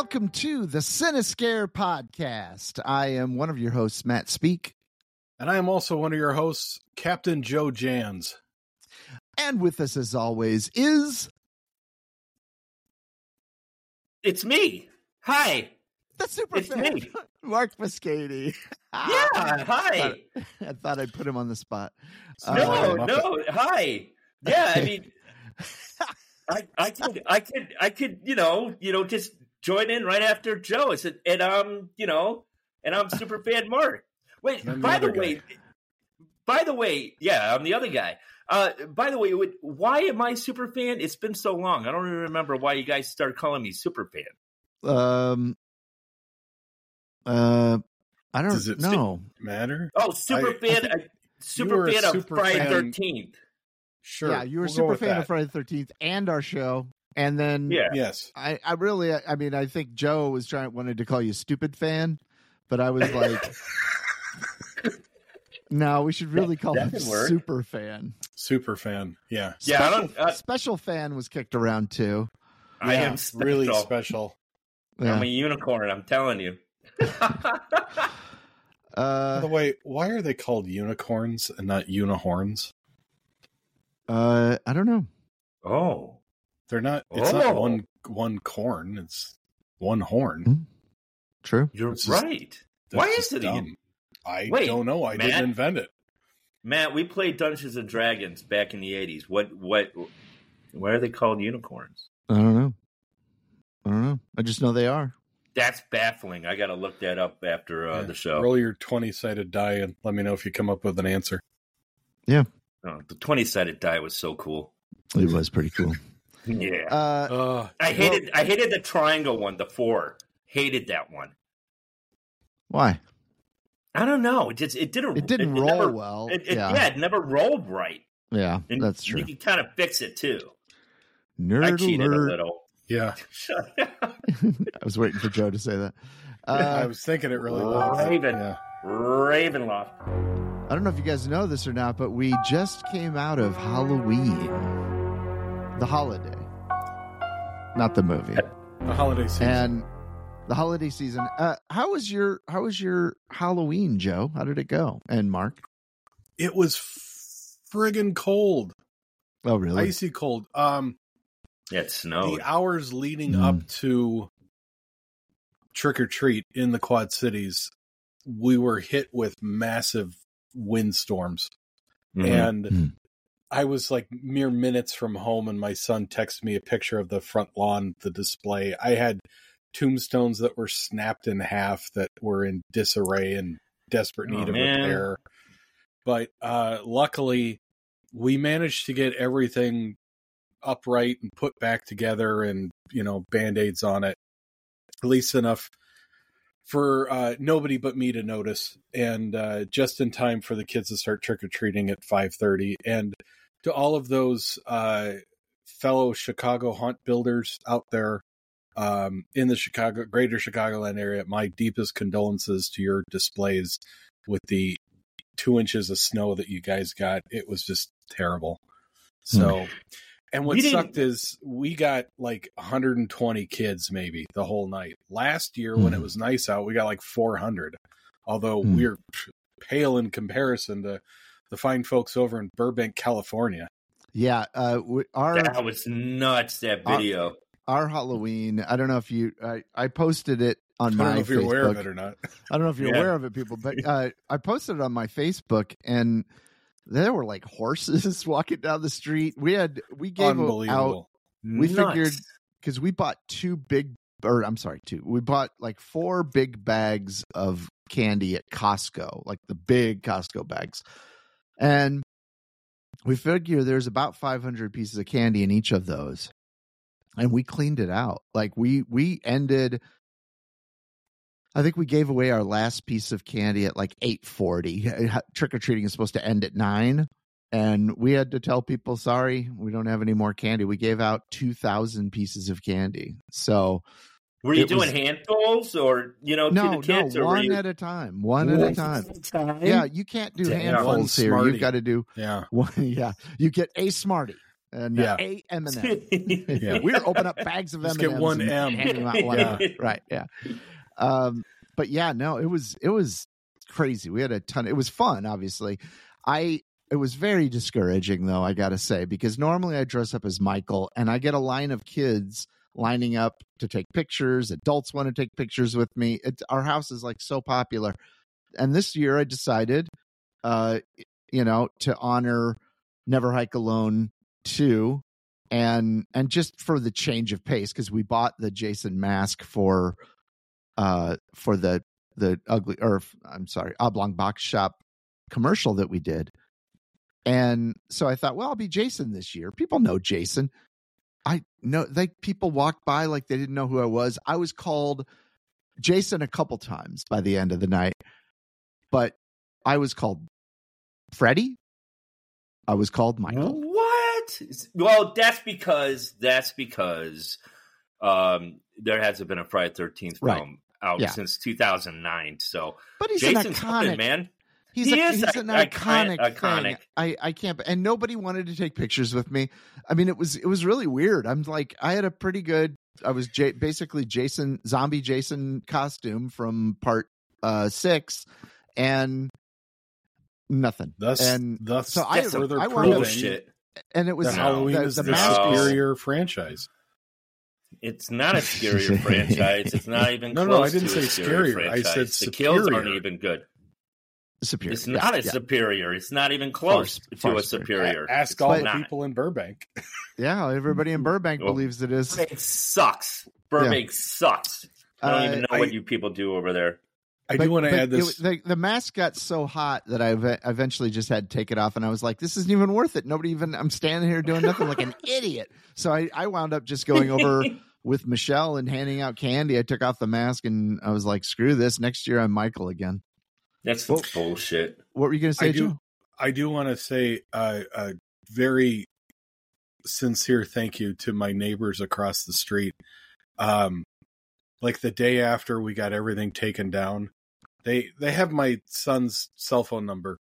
Welcome to the Cinescare podcast. I am one of your hosts, Matt Speak. And I am also one of your hosts, Captain Joe Jans. And with us, as always, is. It's me. Hi. The super It's fan, me. Mark Muscati. Yeah. Hi. I thought I'd put him on the spot. Uh, No, Muppet. no. Hi. Yeah. I mean, I, I could, I could, I could, you know, you know, just join in right after Joe. I said, and um, you know, and I'm super fan Mark. Wait, I'm the by the other way, by the way, yeah, I'm the other guy. Uh, by the way, would- why am I super fan? It's been so long. I don't even remember why you guys started calling me super fan. Um. Uh, I don't know. Does it know. Matter? Oh, super I- I fan, think uh, super were a fan of Friday Thirteenth. Sure. yeah, you were we'll super fan that. of Friday the Thirteenth and our show, and then Yeah. Yes. I, I really, I mean, I think Joe was trying wanted to call you stupid fan, but I was like, no, we should really call that him could work. super fan. Super fan. Yeah. Yeah, I Special, don't- uh, special fan was kicked around too. I Yeah, am special. really special. Yeah. I'm a unicorn. I'm telling you. Uh, By the way, why are they called unicorns and not unihorns? uh, I don't know. oh, They're not. It's not Oh. one one corn. It's one horn. True. you're just- right. Why is it? dumb. uni- I Wait, don't know. I Matt? didn't invent it. Matt, we played Dungeons and Dragons back in the '80s. What? What? Why are they called unicorns? I don't know. I don't know. I just know they are. That's baffling. I got to look that up after uh, Yeah. the show. Roll your twenty sided die and let me know if you come up with an answer. Oh, the twenty-sided die was so cool. It was pretty cool. Yeah, Uh, Uh, I hated. I hated the triangle one, the four. Hated that one. why? I don't know. It just it didn't. It didn't roll never- well. It, it, yeah. yeah, it never rolled right. yeah, And that's true. You can kind of fix it too. I Nerd cheated a little. yeah. I was waiting for Joe to say that. I Uh, was thinking it really well. Raven. Yeah. Ravenloft. I don't know if you guys know this or not, but we just came out of Halloween, the holiday, not the movie, The holiday season. and the holiday season. Uh, how was your How was your Halloween, Joe? How did it go? And Mark? it was friggin' cold. Oh, really? Icy cold. Um it snowed. the hours leading Mm. up to trick or treat in the Quad Cities, we were hit with massive windstorms. Mhm. And Mhm. I was like mere minutes from home, and my son texted me a picture of the front lawn, the display. I had tombstones that were snapped in half that were in disarray and desperate Oh, need of man. repair. But uh, luckily, we managed to get everything upright and put back together and, you know, band aids on it, at least enough for uh, nobody but me to notice, and uh, just in time for the kids to start trick or treating at five thirty. And to all of those uh, fellow Chicago haunt builders out there um, in the Chicago Greater Chicagoland area, my deepest condolences to your displays with the two inches of snow that you guys got. It was just terrible. So. And what We didn't- sucked is we got like 120 kids maybe the whole night. Last year when it Hmm. was nice out, we got like 400. Although Hmm. we're pale in comparison to the fine folks over in Burbank, California. yeah. Uh, w- our that was nuts. That video. our Halloween. I don't know if you. I, I posted it on I my don't know if you're Facebook. aware of it or not. I don't know if you're Yeah. aware of it, people, but uh, I posted it on my Facebook, and there were like horses walking down the street. We had we gave out we Nuts. figured- because we bought two big, or I'm sorry, two. We bought like four big bags of candy at Costco, like the big Costco bags, and we figure there's about 500 pieces of candy in each of those, and we cleaned it out. Like we we ended. I think we gave away our last piece of candy at like 8:40. Trick or treating is supposed to end at 9 and we had to tell people sorry, we don't have any more candy. We gave out 2000 pieces of candy. So, Were you it doing was- handfuls or you know no, to the kids no, or one you at a time. One at a time. Yeah, you can't do Damn. handfuls here. Smartie. You've got to do Yeah. one. Yeah, you get a Smartie. and Yeah. a M and M. Yeah. we were opening up bags of M Just and get M's one M. handing them out one Yeah. M. Right? Yeah. Um, but yeah, no, it was it was crazy. We had a ton. It was fun, obviously. I it was very discouraging though. I got to say because normally I dress up as Michael, and I get a line of kids lining up to take pictures. Adults want to take pictures with me. It, our house is like so popular, and this year I decided, uh, you know, to honor Never Hike Alone two and and just for the change of pace because we bought the jason mask for uh for the the ugly or i'm sorry oblong box shop commercial that we did and so i thought well i'll be jason this year people know jason i know like people walked by like they didn't know who i was i was called jason a couple times by the end of the night but i was called freddie i was called michael What? Well, that's because that's because um, there hasn't been a Friday Thirteenth Right. film out Yeah. since 2009. So but he's an Jason's iconic coming, man. He's, He a, is he's a- an iconic, iconic. thing. I, I can't, and nobody wanted to take pictures with me. I mean, it was it was really weird. I'm like, I had a pretty good. I was J- basically Jason, zombie Jason costume from part uh six, and nothing. Thus, And thus so I- That's some further I wound up- proving bullshit. And it was that No. Halloween the, is the the, mask. Superior franchise. It's not a scarier franchise. It's not even No, close no, I didn't to say scary scarier. I franchise. said the kills aren't even good. Superior. It's Yes, not a yeah. superior. It's not even close Far- to far a superior. superior. A- Ask It's all the not. people in Burbank. Yeah, everybody in Burbank Well, believes it is. Burbank sucks. Burbank sucks. I don't Uh, even know I- what you people do over there. I But- do want to but add it- this. the, the mask got so hot that I ev- eventually just had to take it off, and I was like, "This isn't even worth it." Nobody even. I'm standing here doing nothing like an idiot. So I, I wound up just going over with Michelle and handing out candy. I took off the mask and I was like, "Screw this! Next year I'm Michael again." That's Well- bullshit. What were you going to say, I do- Joe? I do want to say uh, a very sincere thank you to my neighbors across the street. Um, like the day after we got everything taken down, they they have my son's cell phone number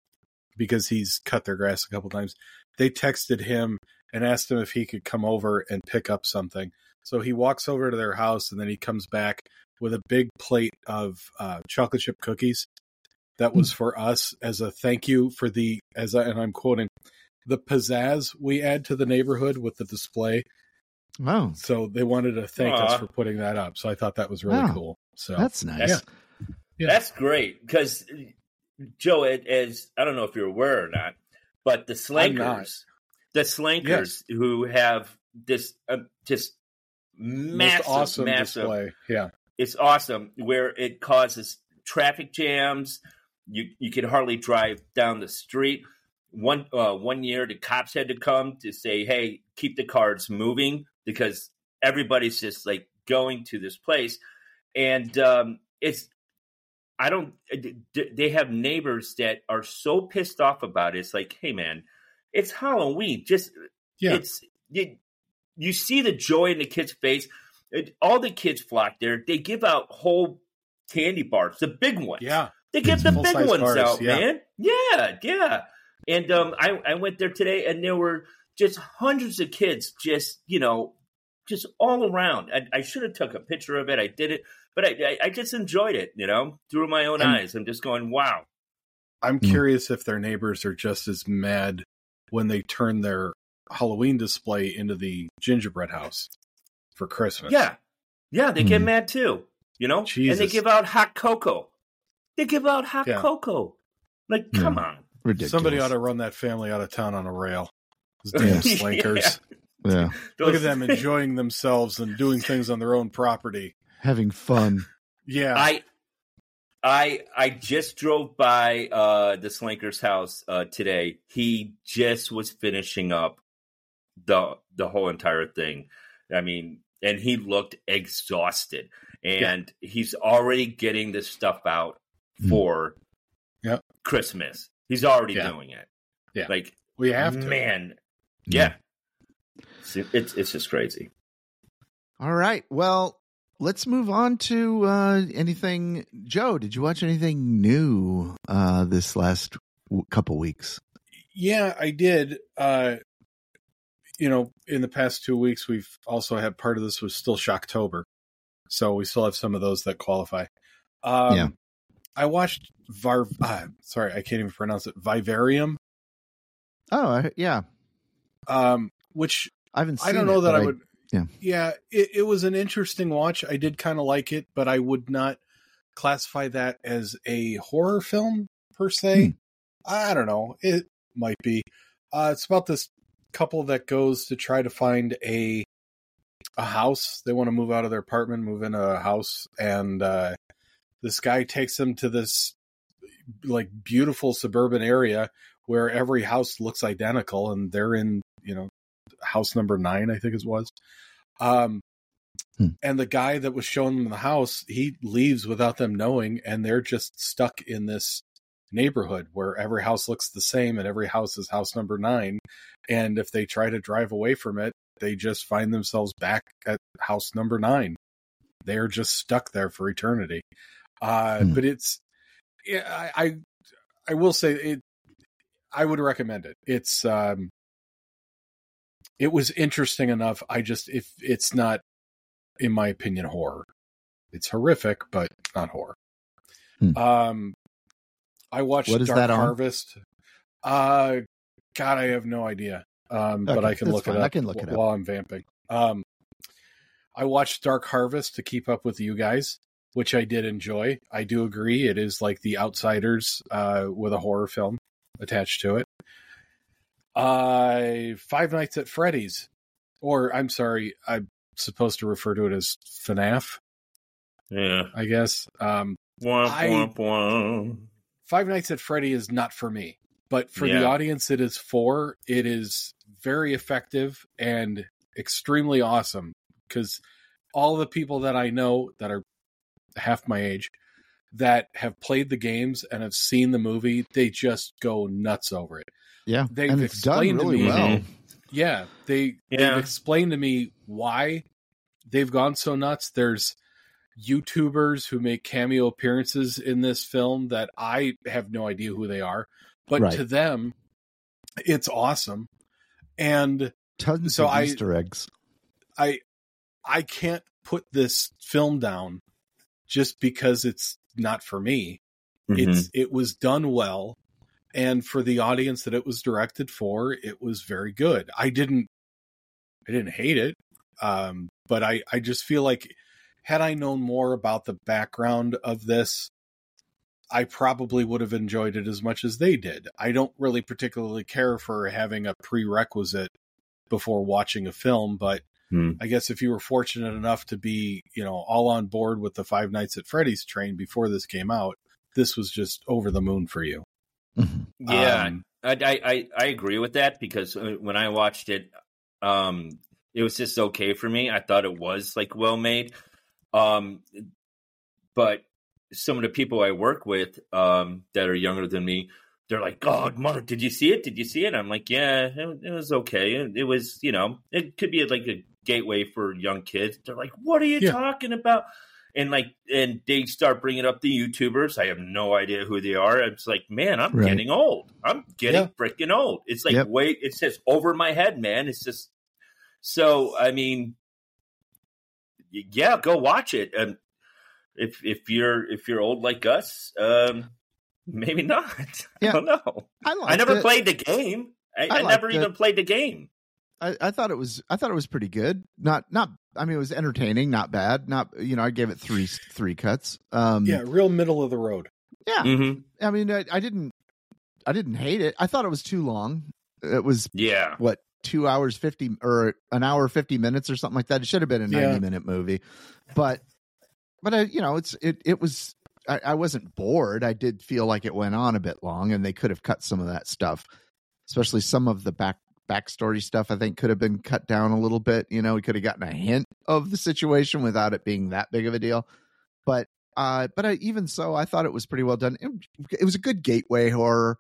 because he's cut their grass a couple times. They texted him and asked him if he could come over and pick up something. So he walks over to their house and then he comes back with a big plate of uh, chocolate chip cookies. That was for us as a thank you for the as I, and I'm quoting the pizzazz we add to the neighborhood with the display. Wow. So they wanted to thank us for putting that up. So I thought that was really Wow. cool. So that's nice. That's, Yeah. that's great because Joe, it, as I don't know if you're aware or not, but the slankers, the slankers who have this uh, just most massive, awesome massive display. Yeah. it's awesome where it causes traffic jams you you can hardly drive down the street. One uh, one year the cops had to come to say hey keep the cars moving because everybody's just like going to this place. And um it's i don't they have neighbors that are so pissed off about it. It's like hey man it's halloween. Just Yeah. it's you, you see the joy in the kid's face. It, all the kids flock there. They give out whole candy bars the big ones. Yeah. They get the big ones bars, out yeah. man yeah yeah and um I, I went there today and there were just hundreds of kids just you know just all around i, I should have took a picture of it i did it but I, I, I just enjoyed it you know through my own And- eyes i'm just going wow I'm Mm. curious if their neighbors are just as mad when they turn their Halloween display into the gingerbread house for Christmas. Yeah. Yeah, they get Hmm. mad too. You know? And they give out hot cocoa. They give out hot Yeah. cocoa. Like, Yeah. come on. Ridiculous. Somebody ought to run that family out of town on a rail. Those Yeah. damn slankers. Yeah, Look at them enjoying themselves and doing things on their own property. having fun. Yeah. I I I just drove by uh the Slanker's house uh today. He just was finishing up the the whole entire thing. I mean, and he looked exhausted. And he's already getting this stuff out. For Yep. Christmas. He's already Yeah. doing it. Yeah. Like we have to. Man, yeah. It's, it's it's just crazy. All right. Well, let's move on to uh, anything. Joe, did you watch anything new uh, this last w- couple weeks? Yeah, I did. Uh, you know, in the past two weeks, we've also had part of this was still Shocktober, so we still have some of those that qualify. Um, Yeah. I watched Var. Uh, sorry, I can't even pronounce it. Vivarium, Oh, I, yeah. um, which I haven't. Seen I don't know it, that but I would. yeah. yeah. It, it was an interesting watch. I did kind of like it, but I would not classify that as a horror film per se. Hmm. I don't know. It might be. Uh, it's about this couple that goes to try to find a a house. They want to move out of their apartment, move in a house, and uh, this guy takes them to this like beautiful suburban area where every house looks identical, and they're in you know house number nine, I think it was. Um, Hmm. and the guy that was showing them the house, he leaves without them knowing, and they're just stuck in this neighborhood where every house looks the same and every house is house number nine. And if they try to drive away from it, they just find themselves back at house number nine. They're just stuck there for eternity. Uh, Hmm. But it's, yeah, I, I, I will say it. I would recommend it. It's, um, it was interesting enough. I just, if it's not, in my opinion, horror. It's horrific, but not horror. Hmm. Um, I watched What is Dark that on? Harvest. Uh, God, I have no idea. Um, but I can look fine. it up. I can look it up. while I'm vamping. Um, I watched Dark Harvest to keep up with you guys, which I did enjoy. I do agree it is like The Outsiders uh, with a horror film attached to it. Uh, Five Nights at Freddy's, or I'm sorry, I'm supposed to refer to it as FNAF, Yeah. I guess. Um, Womp, I- womp, womp. Five Nights at Freddy is not for me, but for the audience it is for. It is very effective and extremely awesome because all the people that I know that are half my age that have played the games and have seen the movie, they just go nuts over it. Yeah, They've and it's done explained to me- well. Mhm. Yeah, they Yeah. they've explained to me why they've gone so nuts. There's YouTubers who make cameo appearances in this film that I have no idea who they are, but Right. to them, it's awesome. And Tons So of I- Easter eggs. I I can't put this film down just because it's not for me. Mhm. It's it was done well, and for the audience that it was directed for, it was very good. I didn't I didn't hate it, um, but I I just feel like had I known more about the background of this, I probably would have enjoyed it as much as they did. I don't really particularly care for having a prerequisite before watching a film, but Hmm. I guess if you were fortunate enough to be, you know, all on board with the Five Nights at Freddy's train before this came out, this was just over the moon for you. Mhm. Yeah, Um, I, I I I agree with that because uh, when I watched it, um, it was just okay for me. I thought it was like well made, um, but some of the people I work with, um, that are younger than me, they're like, "Oh, Mark, did you see it? Did you see it?" I'm like, "Yeah, it, it was okay. It, it was, you know, it could be like a gateway for young kids." They're like, "What are you Yeah. talking about?" And like, and they start bringing up the YouTubers. I have no idea who they are. It's like, man, I'm Right. getting old. I'm getting Yeah. freaking old. It's like, Yep. wait, it's just over my head, man. It's just so. I mean, yeah, go watch it. And if if you're if you're old like us, um, maybe not. Yeah. I don't know. I liked I never it. played the game. I, I I, never even it. played the game. I, I thought it was I thought it was pretty good. Not not I mean it was entertaining, not bad. Not you know, I gave it three three cuts. Um yeah, real middle of the road. yeah. Mm-hmm. I mean I, I didn't I didn't hate it. I thought it was too long. It was Yeah. what two hours 50 or an hour 50 minutes or something like that it should have been a 90 Yeah. minute movie but but I, you know it's it it was I, I wasn't bored. I did feel like it went on a bit long and they could have cut some of that stuff especially some of the back backstory stuff i think could have been cut down a little bit. You know we could have gotten a hint of the situation without it being that big of a deal. But uh but I, even so i thought it was pretty well done. It, it was a good gateway horror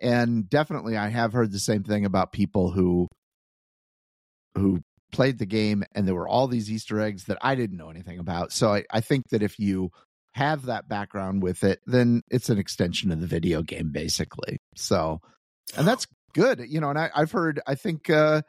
and definitely i have heard the same thing about people who who played the game and there were all these easter eggs that i didn't know anything about. So i, I think that if you have that background with it then it's an extension of the video game basically so and that's good you know and I, i've heard i think uh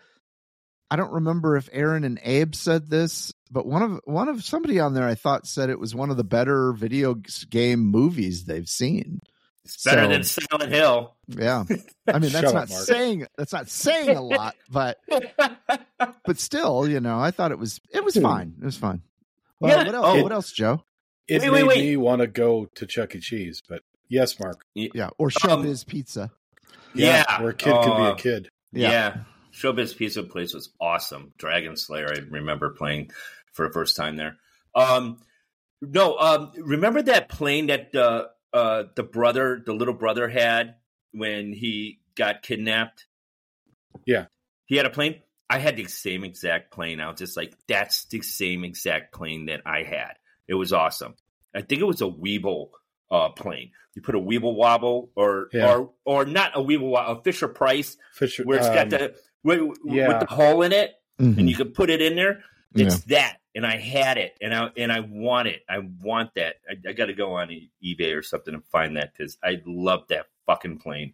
I don't remember if Aaron and Abe said this, but one of one of somebody on there I thought said it was one of the better video game movies they've seen. It's better So- than Silent Hill. Yeah, I mean that's not up, saying that's not saying a lot, but but still, you know, I thought it was it was fine. It was fine. Well, Yeah. what else? Oh. What else, Joe? It Wait, made wait, wait. me want to go to Chuck E. Cheese, but yes, Mark. Yeah, or Um, Showbiz Pizza. Yeah. where a kid could be Uh, a kid. Yeah. Yeah. Showbiz Pizza Place was awesome. Dragon's Lair, I remember playing for the first time there. Um, no, um, remember that plane that uh, uh, the brother, the little brother had when he got kidnapped? Yeah. He had a plane. I had the same exact plane. I was just like, that's the same exact plane that I had. It was awesome. I think it was a Weeble uh, plane. You put a Weeble wobble or Yeah. or or not a Weeble wobble, a Fisher Price Fisher, where it's got um, the with, yeah. with the hole in it, Mhm. and you can put it in there. It's that, and I had it, and I and I want it. I want that. I, I got to go on eBay or something and find that because I love that fucking plane.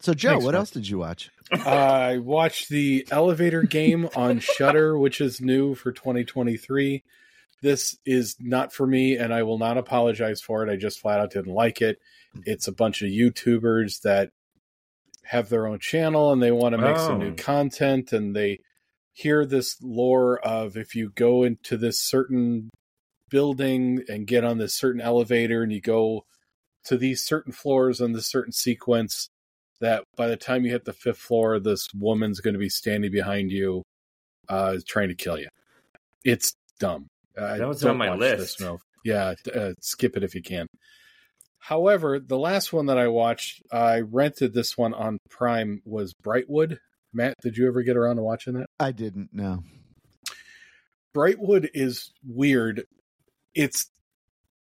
So, Joe, Thanks, what Mark. else did you watch? I watched the elevator game on Shutter, which is new for 2023. This is not for me, and I will not apologize for it. I just flat out didn't like it. It's a bunch of YouTubers that have their own channel and they want to make some new Oh. content, and they hear this lore of if you go into this certain building and get on this certain elevator and you go to these certain floors on this certain sequence that by the time you hit the fifth floor, this woman's going to be standing behind you, uh, trying to kill you. It's dumb. Uh, That was don't on my list. This, no. Yeah, uh, skip it if you can. However, the last one that I watched, I rented this one on Prime, was Brightwood. Matt, did you ever get around to watching that? I didn't No. Brightwood is weird. It's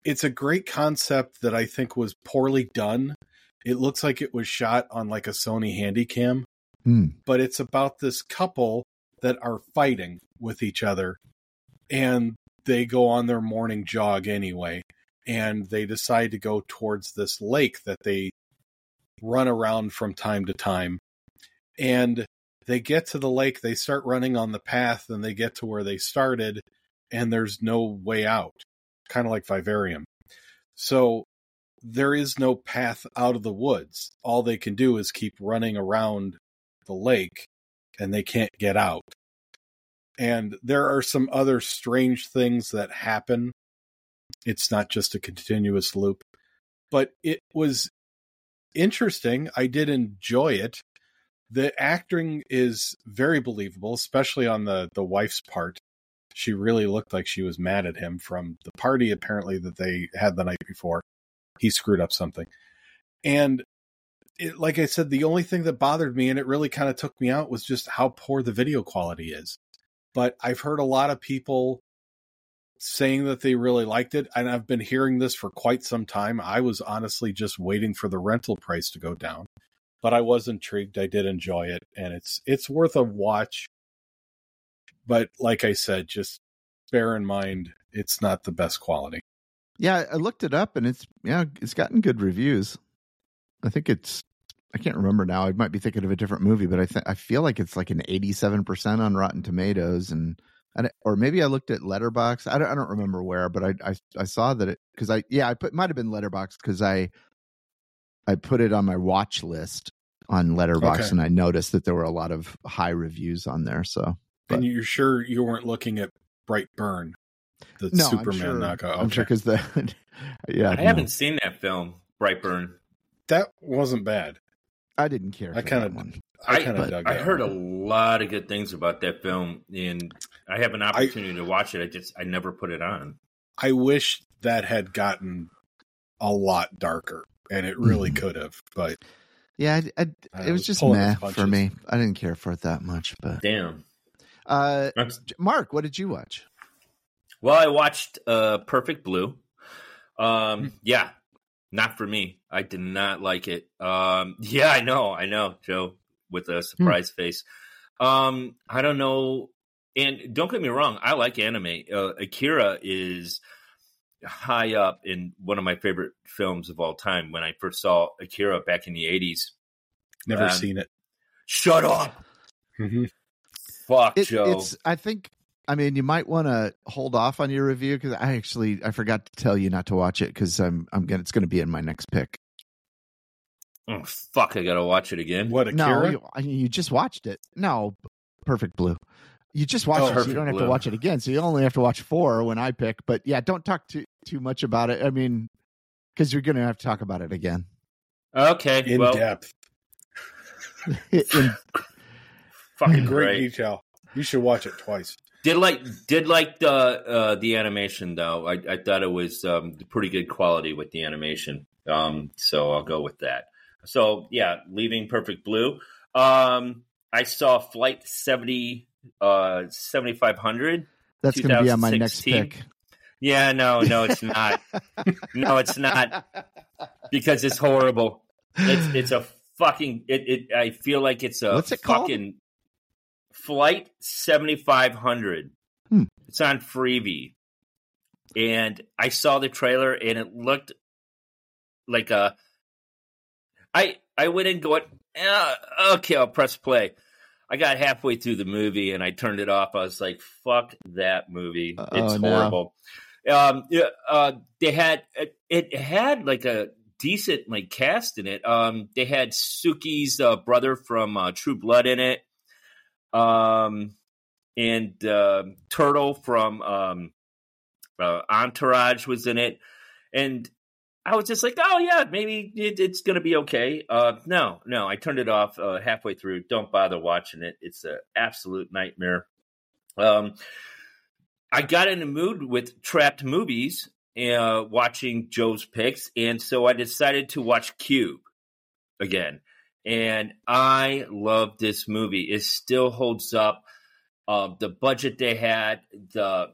it's a great concept that I think was poorly done. It looks like it was shot on like a Sony Handycam, Hmm. but it's about this couple that are fighting with each other and they go on their morning jog anyway and they decide to go towards this lake that they run around from time to time. And they get to the lake they start running on the path and they get to where they started and there's no way out kind of like vivarium. So there is no path out of the woods. All they can do is keep running around the lake and they can't get out and there are some other strange things that happen. It's not just a continuous loop but it was interesting. I did enjoy it. The acting is very believable especially on the the wife's part. She really looked like she was mad at him from the party apparently that they had the night before. He screwed up something. And it, like i said the only thing that bothered me and it really kind of took me out was just how poor the video quality is but i've heard a lot of people saying that they really liked it and i've been hearing this for quite some time. I was honestly just waiting for the rental price to go down but i was intrigued. I did enjoy it and it's it's worth a watch. But like i said just bear in mind it's not the best quality. Yeah, I looked it up and it's yeah, it's gotten good reviews. I think it's I can't remember now. I might be thinking of a different movie, but I think I feel like it's like an eighty-seven percent on Rotten Tomatoes, and, and or maybe I looked at Letterboxd. I don't I don't remember where, but I I, I saw that it because I yeah I put might have been Letterboxd because I I put it on my watch list on Letterboxd, Okay. and I noticed that there were a lot of high reviews on there. So But- and you're sure you weren't looking at Brightburn the no, superman I'm sure, knockout I'm sure because the yeah I no, haven't seen that film, Brightburn. that wasn't bad I didn't care. I kinda- i I- kind of dug it. I that heard a lot of good things about that film, and I have an opportunity to watch it. I just I never put it on. I wish that had gotten a lot darker, and it really Mhm. could have. But Yeah, I, I, it was was just meh for me. I didn't care for it that much. But Damn. uh, Mark, what did you watch? Well, I watched uh, Perfect Blue. Hmm. Um, yeah, not for me. I did not like it. Um, yeah, I know, I know, Joe, with Hmm. a surprise face. Um, I don't know, and don't get me wrong, I like anime. Uh, Akira is high up in one of my favorite films of all time. When I first saw Akira back in the eighties, never Um, seen it. shut up. Mhm. fuck, It, Joe. it's. I think. I mean, you might want to hold off on your review because I actually I forgot to tell you not to watch it because I'm I'm gonna it's gonna be in my next pick. Oh, fuck, I gotta watch it again. What No, Akira? you, I- you just watched it. No, Perfect Blue. You just watched Oh, it, so you don't have Blue. to watch it again. So you only have to watch four when I pick. But yeah, don't talk too too much about it. I mean, because you're gonna have to talk about it again. Okay, In well, depth. In- fucking Great great. detail. You should watch it twice. Did like did like the uh, the animation though. I, I thought it was um, pretty good quality with the animation. Um, so I'll go with that. So yeah, leaving Perfect Blue. Um, I saw Flight seventy uh seventy five hundred. that's gonna be on my next pick. Yeah, no, no, it's not. no, it's not because it's horrible. It's it's a fucking. It, it I feel like it's a What's it called? Flight seventy five hundred. Hmm. It's on Freevee, and I saw the trailer and it looked like a. I I went in going, "Ah, okay, I'll press play. I got halfway through the movie and I turned it off. I was like, "Fuck that movie! Oh, It's no. horrible." Um, yeah, uh, they had it, it had like a decent like cast in it. Um, they had Sookie's uh, brother from uh, True Blood in it, um, and uh, Turtle from um, uh, Entourage was in it, and I was just like, oh yeah, maybe it, it's gonna be okay. Uh, no, no, I turned it off uh, halfway through. Don't bother watching it. It's an absolute nightmare. Um, I got in the mood with trapped movies, uh, watching Joe's picks, and so I decided to watch Cube again. And I love this movie. It still holds up. Uh, the budget they had, the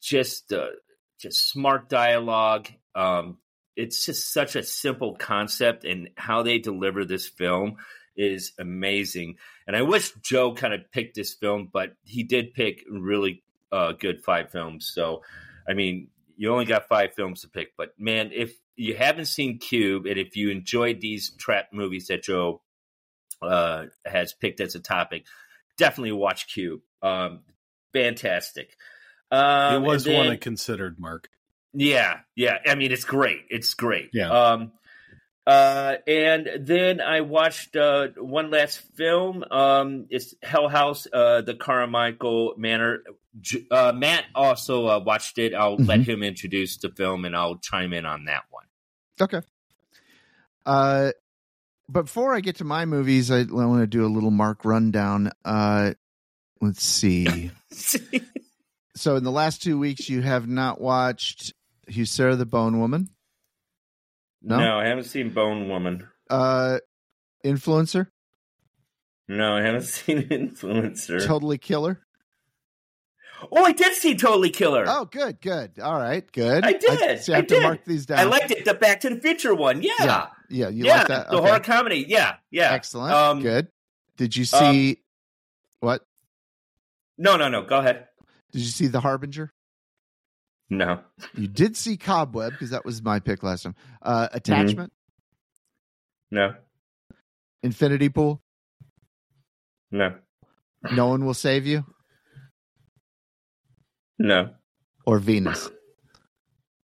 just the just smart dialogue. Um, it's just such a simple concept, and how they deliver this film is amazing. And I wish Joe kind of picked this film, but he did pick really uh, good five films. So, I mean, you only got five films to pick, but man, if you haven't seen Cube, and if you enjoyed these trap movies that Joe uh, has picked as a topic, definitely watch Cube. Um, fantastic. Um, it was and one I considered, Mark. yeah, yeah. I mean, it's great. It's great. Yeah. Um, uh, and then I watched uh, one last film. Um, it's Hell House, uh, the Carmichael Manor. J- Uh, Matt also uh, watched it. I'll let him introduce the film, and I'll chime in on that one. Okay. Uh, but before I get to my movies, I, I want to do a little Mark rundown. Uh, let's see. so in the last two weeks, you have not watched Huesera the Bone Woman, No? no, I haven't seen Bone Woman. uh, Influencer, No, I haven't seen Influencer. Totally Killer. Oh, I did see Totally Killer. Oh, good, good. All right, good. I did, I I have to did. mark these down. I liked it. The Back to the Future one. Yeah, Yeah, yeah. You yeah. like that? The Okay. horror comedy. Yeah, yeah. Excellent. Um, good. Did you see what? No, no, no. Go ahead. Did you see The Harbinger? No. You did see Cobweb because that was my pick last time. Uh, Attachment, No. Infinity Pool, No. No One Will Save You, No. or Venus.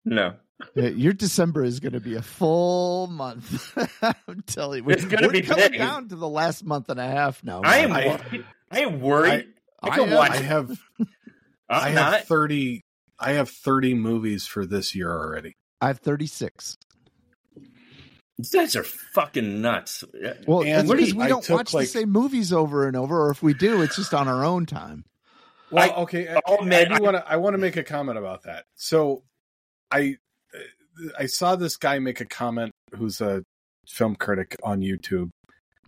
No. Your December is going to be a full month. I'm telling you, It's gonna we're be coming big. down to the last month and a half now. I am. I- worried. I am worried. I, I can am- watch. I have I'm not. have thirty I have thirty movies for this year already. I have 36. These guys are fucking nuts. Well, And it's what do because we don't watch like- the same movies over and over, or if we do, it's just on our own time. Well, I- okay. I, oh, man, I I- do want to. I want to make a comment about that. So, I I saw this guy make a comment who's a film critic on YouTube.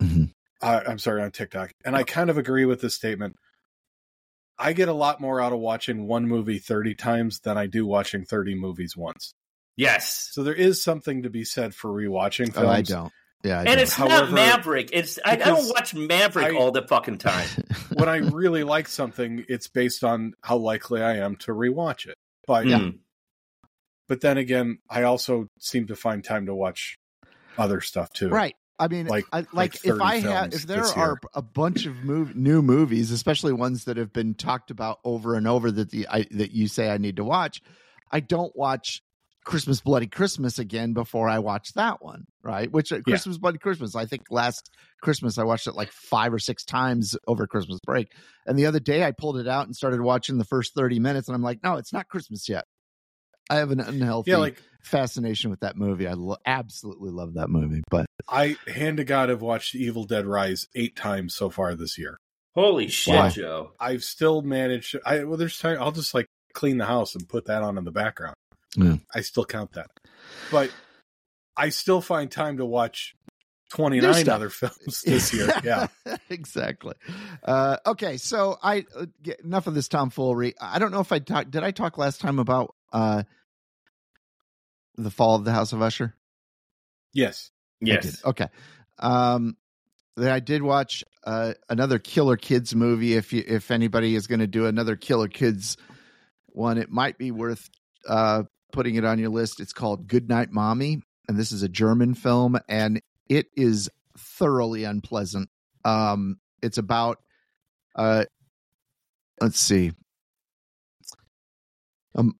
Mhm. Uh, I'm sorry, on TikTok, and I kind of agree with this statement. I get a lot more out of watching one movie 30 times than I do watching 30 movies once. Yes, So there is something to be said for rewatching films. Oh, I don't. Yeah, I and don't. it's However, not Maverick. It's I, I don't watch Maverick I- all the fucking time. when I really like something, it's based on how likely I am to rewatch it. But yeah. Hmm. but then again, I also seem to find time to watch other stuff too. right. I mean, Like- I, like like, if I have, if there are year. a bunch of mov- new movies, especially ones that have been talked about over and over that the I, that you say I need to watch, I don't watch Christmas Bloody Christmas again before I watch that one, right? Which uh, Christmas Bloody Christmas, I think last Christmas I watched it like five or six times over Christmas break, and the other day I pulled it out and started watching the first thirty minutes, and I'm like, no, it's not Christmas yet. I have an unhealthy Yeah, like fascination with that movie. I lo- absolutely love that movie, but I hand to God have watched Evil Dead Rise eight times so far this year. Holy shit, Wow. Joe! I've still managed. I well, there's time. I'll just like clean the house and put that on in the background. Yeah. I still count that, but I still find time to watch twenty New nine stuff. other films this year. Yeah, exactly. Uh, okay, so I uh, get, enough of this tomfoolery. I don't know if I talked. Did I talk last time about uh, the fall of the House of Usher? yes. Yes, Okay. Um, then I did watch uh, another Killer Kids movie. If you, if anybody is going to do another Killer Kids one, it might be worth uh, putting it on your list. It's called Goodnight Mommy, and this is a German film, and it is thoroughly unpleasant. Um, it's about uh, let's see. Um,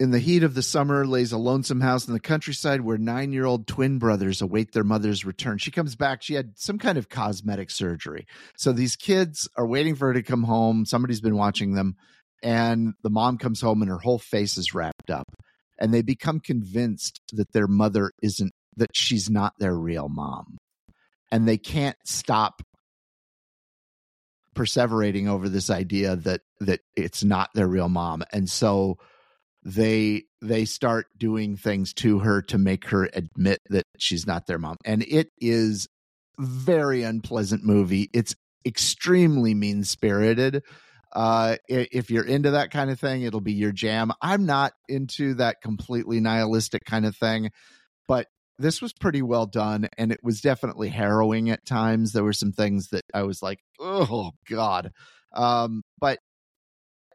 in the heat of the summer lays a lonesome house in the countryside where nine year old twin brothers await their mother's return. She comes back. She had some kind of cosmetic surgery. So these kids are waiting for her to come home. Somebody's been watching them. And the mom comes home and her whole face is wrapped up. And they become convinced that their mother isn't, that she's not their real mom. And they can't stop perseverating over this idea that that it's not their real mom. And so they they start doing things to her to make her admit that she's not their mom. And it is very unpleasant movie. It's extremely mean spirited uh if you're into that kind of thing it'll be your jam. I'm not into that completely nihilistic kind of thing but this was pretty well done and it was definitely harrowing at times. There were some things that i was like oh god. Um but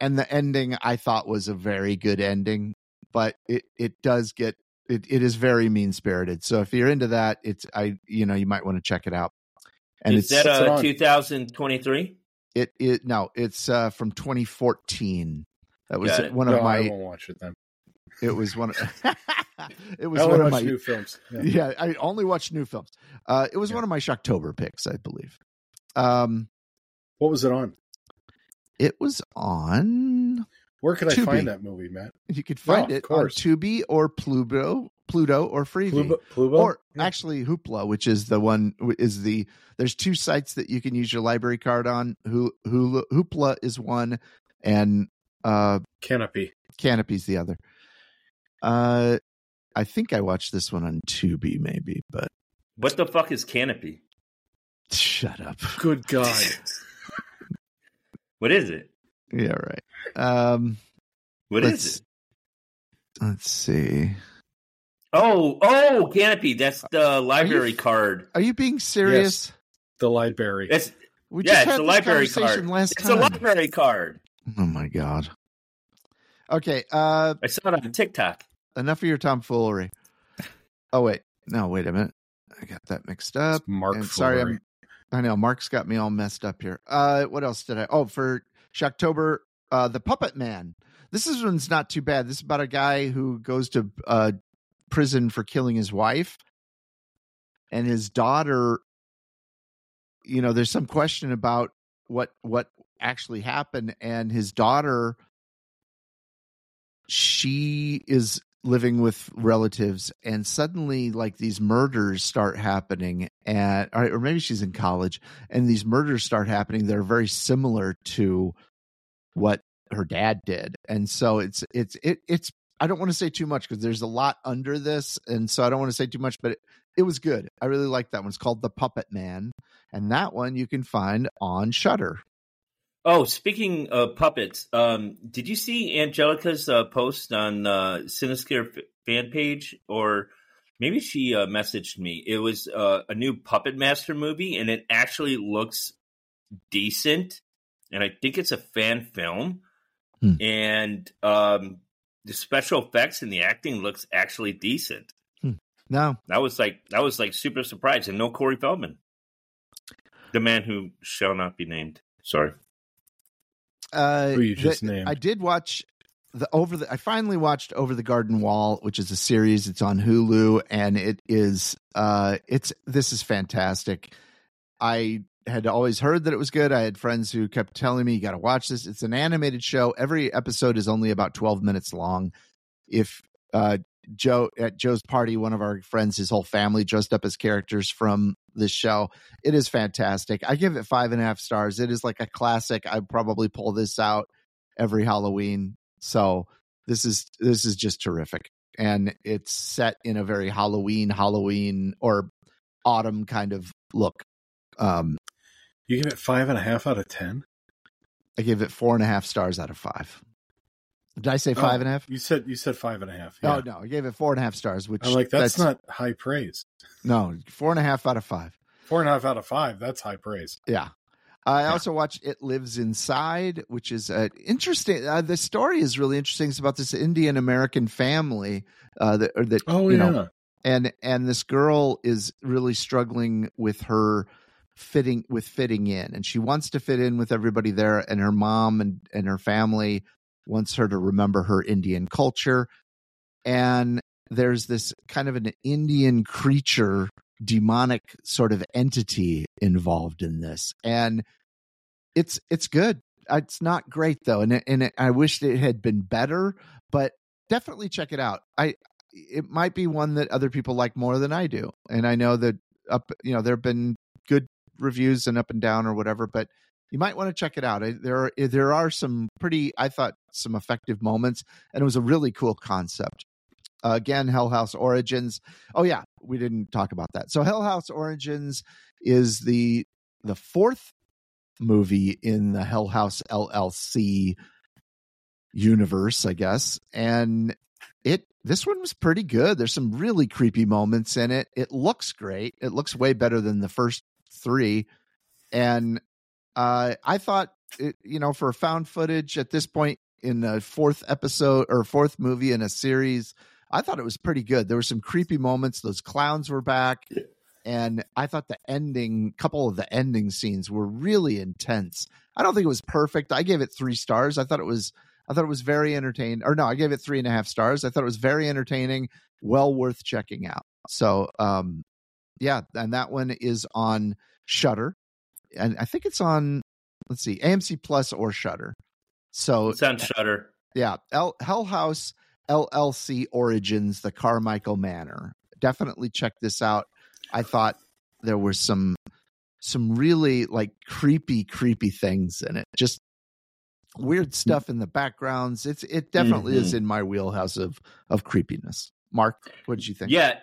and the ending i thought was a very good ending but it it does get it, it is very mean spirited so if you're into that it's i you know you might want to check it out. And is it's that it's uh, 2023? It it no it's uh from 2014 that was Got it. one no, of I my won't watch it then. it was one of it was I one of my new films. Yeah. yeah i only watch new films uh it was Yeah. one of my shocktober picks i believe um What was it on? it was on Where could I Tubi. find that movie, Matt? you could find Oh, it on tubi or pluto pluto or freevee Plubo? Plubo? or Yeah. actually hoopla which is the one is the there's two sites that you can use your library card on Who, Hulu, hoopla is one and uh Canopy. canopy's the other uh i think i watched this one on tubi maybe but What the fuck is Canopy? shut up Good God. What is it? Yeah right um What is let's it? let's see Oh, oh, Canopy. That's the library you- card. are you being serious The library. It's we yeah, just it's had a this library conversation card. last it's time a library card. oh my god okay uh I saw it on TikTok. enough of your tomfoolery. Oh wait, no, wait a minute. I got that mixed up. It's Mark and sorry, I'm. I know Mark's got me all messed up here. Uh, what else did I? Oh, for Shocktober, uh, the Puppet Man. This is one's not too bad. This is about a guy who goes to uh prison for killing his wife, and his daughter. You know, there's some question about what what actually happened, and his daughter she is living with relatives and suddenly like these murders start happening and or maybe she's in college and these murders start happening that are very similar to what her dad did. And so it's it's it, it's i don't want to say too much because there's a lot under this and so i don't want to say too much but it, it was good. I really like that one. It's called the puppet man and that one you can find on shutter Oh, speaking of puppets, um, did you see Angelica's uh, post on uh, Cinescare f- fan page, or maybe she uh, messaged me? It was uh, a new Puppet Master movie, and it actually looks decent, and I think it's a fan film, Hmm. and um, the special effects and the acting looks actually decent. No, That was like that was like super surprised, and no Corey Feldman, the man who shall not be named. Sorry. Uh, Who you just named. I did watch the over the. I finally watched Over the Garden Wall, which is a series. It's on Hulu, and it is. Uh, it's this is fantastic. I had always heard that it was good. I had friends who kept telling me, "You got to watch this." It's an animated show. Every episode is only about twelve minutes long. If uh, Joe at Joe's party, one of our friends, his whole family dressed up as characters from this show. It is fantastic. I give it five and a half stars. It is like a classic. I'd probably pull this out every Halloween. So this is this is just terrific. And it's set in a very Halloween, Halloween or autumn kind of look. Um, You give it five and a half out of ten. I give it four and a half stars out of five. Did I say five Oh, and a half? You said you said five and a half. Yeah. Oh no, I gave it four and a half stars, which I'm like that's, not high praise. no four and a half out of five. Four and a half out of five. That's high praise. Yeah. I Yeah. also watched It Lives Inside, which is uh, interesting. Uh, the story is really interesting. It's about this Indian American family uh, that, that Oh you yeah. know, and and this girl is really struggling with her fitting with fitting in, and she wants to fit in with everybody there, and her mom and and her family wants her to remember her Indian culture, and there's this kind of an Indian creature demonic sort of entity involved in this. And it's it's good. Uh, it's not great though. And it, and it, i wish it had been better but definitely check it out. I it might be one that other people like more than i do. And i know that up you know there have been good reviews and up and down or whatever but you might want to check it out. There are there are some pretty i thought some effective moments and it was a really cool concept. Uh, again hell house origins. Oh yeah we didn't talk about that. So hell house origins is the the fourth movie in the hell house llc universe i guess and it this one was pretty good. There's some really creepy moments in it. It looks great. It looks way better than the first three and uh i thought it, you know for found footage at this point in the fourth episode or fourth movie in a series I thought it was pretty good. There were some creepy moments. Those clowns were back. And I thought the ending, couple of the ending scenes were really intense. I don't think it was perfect. I gave it three stars. I thought it was, I thought it was very entertaining. Or no, I gave it three and a half stars. I thought it was very entertaining, well worth checking out. So, um, yeah, and that one is on Shudder, and I think it's on. Let's see, AMC Plus or Shudder. So It's on Shudder. yeah, El- Hell House LLC Origins, the Carmichael Manor. Definitely check this out. I thought there were some some really like creepy, creepy things in it. Just weird stuff in the backgrounds. It's it definitely is in my wheelhouse of of creepiness. Mark, what did you think? Yeah.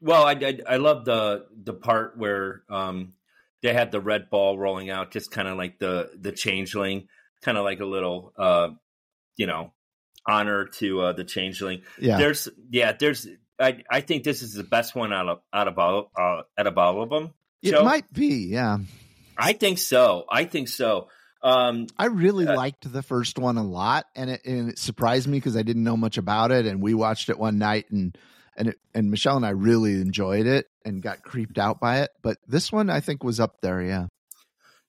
Well, I, I I love the the part where um they had the red ball rolling out, just kind of like the the changeling, kind of like a little uh you know honor to uh, the changeling. yeah, There's yeah, there's I I think this is the best one out of out of all uh, out of all of them. it might be. Yeah, I think so. I think so. Um, I really Uh, liked the first one a lot, and it, and it surprised me because I didn't know much about it, and we watched it one night, and and it, and Michelle and I really enjoyed it and got creeped out by it. But this one, I think, was up there. Yeah,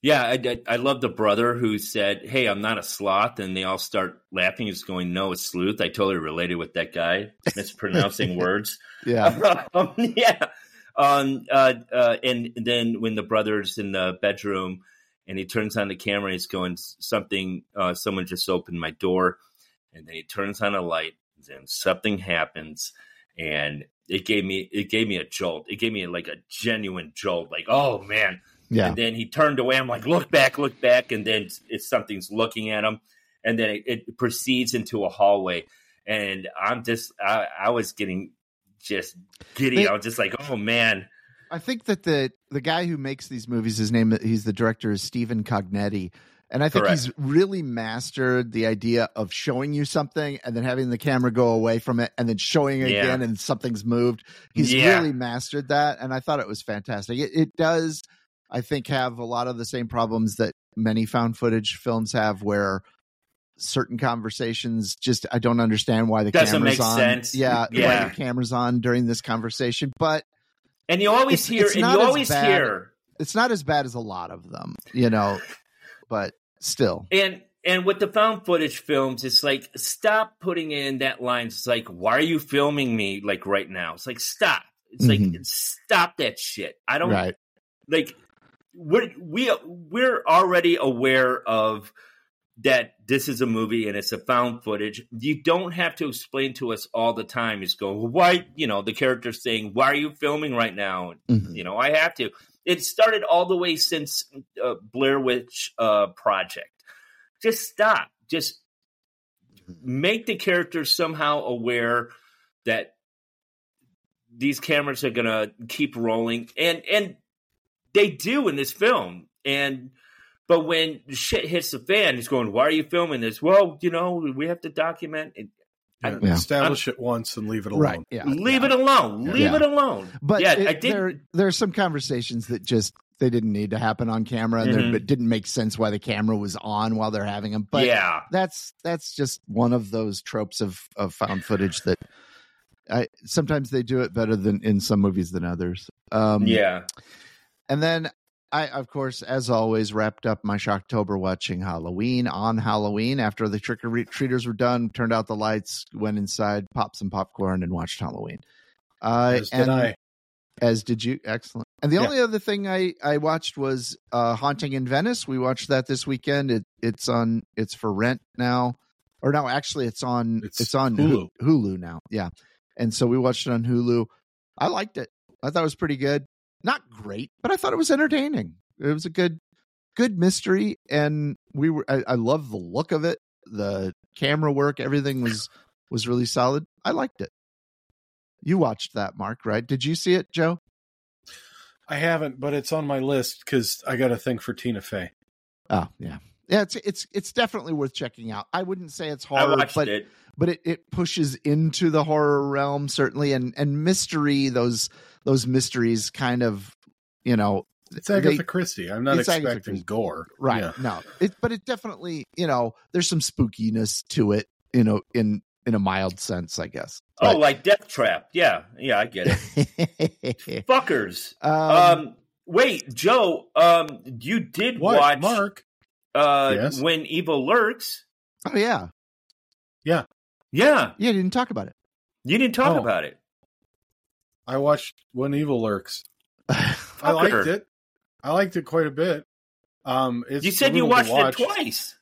Yeah, I, I, I love the brother who said, "Hey, I'm not a sloth," and they all start laughing. He's going, "No, it's sleuth." I totally related with that guy mispronouncing words. yeah, um, yeah. Um, uh, uh, and then when the brother's in the bedroom and he turns on the camera, he's going, "Something, uh, someone just opened my door," and then he turns on a light, and something happens, and it gave me it gave me a jolt. It gave me like a genuine jolt. Like, oh man. yeah, And then he turned away. I'm like, look back, look back. And then it's something's looking at him. And then it, it proceeds into a hallway. And I'm just, I, I was getting just giddy. They- I was just like, oh man. I think that the the guy who makes these movies, his name, he's the director is Stephen Cognetti, and I think Correct. he's really mastered the idea of showing you something and then having the camera go away from it and then showing it Yeah. again and something's moved. He's Yeah. really mastered that, and I thought it was fantastic. It, it does, I think, have a lot of the same problems that many found footage films have, where certain conversations just I don't understand why the Doesn't camera's make on. sense. Yeah, Yeah. why the camera's on during this conversation, but And you always It's- hear, it's and you always bad. hear, it's not as bad as a lot of them, you know. But still, and and with the found footage films, it's like stop putting in that line. It's like, why are you filming me like right now? It's like stop. It's like Mhm. stop that shit. I don't right? like we're we we're already aware of that this is a movie and it's a found footage. You don't have to explain to us all the time. It's going well, why you know the character saying why are you filming right now? Mhm. You know I have to. It started all the way since uh, Blair Witch uh, Project. Just stop. Just make the characters somehow aware that these cameras are gonna keep rolling and and they do in this film and but when shit hits the fan he's going why are you filming this well you know we have to document Yeah, Yeah. Establish it once and leave it alone. Right? Yeah. leave yeah. it alone leave Yeah. it alone But yeah it- i did there there are some conversations that just they didn't need to happen on camera, and Mhm. it didn't make sense why the camera was on while they're having them. But yeah that's that's just one of those tropes of of found footage that I sometimes they do it better than in some movies than others. Um, yeah and then I, of course, as always, wrapped up my Shocktober watching Halloween on Halloween. After the trick or treaters were done, turned out the lights, went inside, popped some popcorn, and watched Halloween. Uh, As did and I. as did you. Excellent. And the Yeah. only other thing I I watched was uh, Haunting in Venice. We watched that this weekend. It it's on. It's for rent now, or no, actually, it's on. It's, It's on. Hulu. Hulu now. Yeah, and so we watched it on Hulu. I liked it. I thought it was pretty good. Not great, but I thought it was entertaining. It was a good, good mystery, and we were. I, I love the look of it. The camera work, everything was was really solid. I liked it. You watched that, Mark, right? Did you see it, Joe? I haven't, but it's on my list because I got a thing for Tina Fey. Oh, yeah. Yeah, it's it's it's definitely worth checking out. I wouldn't say it's i horror, but it but it, it pushes into the horror realm certainly and and mystery those those mysteries kind of you know It's Agatha They- Christie. I'm not It's expecting gore. right. Yeah. no. It but it definitely you know there's some spookiness to it you know in in a mild sense i guess. Oh like death trap. Yeah. Yeah i get it. Fuckers. Um, um wait joe um you did What, watch Mark? uh Yes? when evil lurks? Oh yeah. Yeah. Yeah you didn't talk about it. You didn't talk Oh. about it I watched When Evil Lurks. I liked it. I liked it quite a bit. Um, it's you said you brutal to watched it watch. twice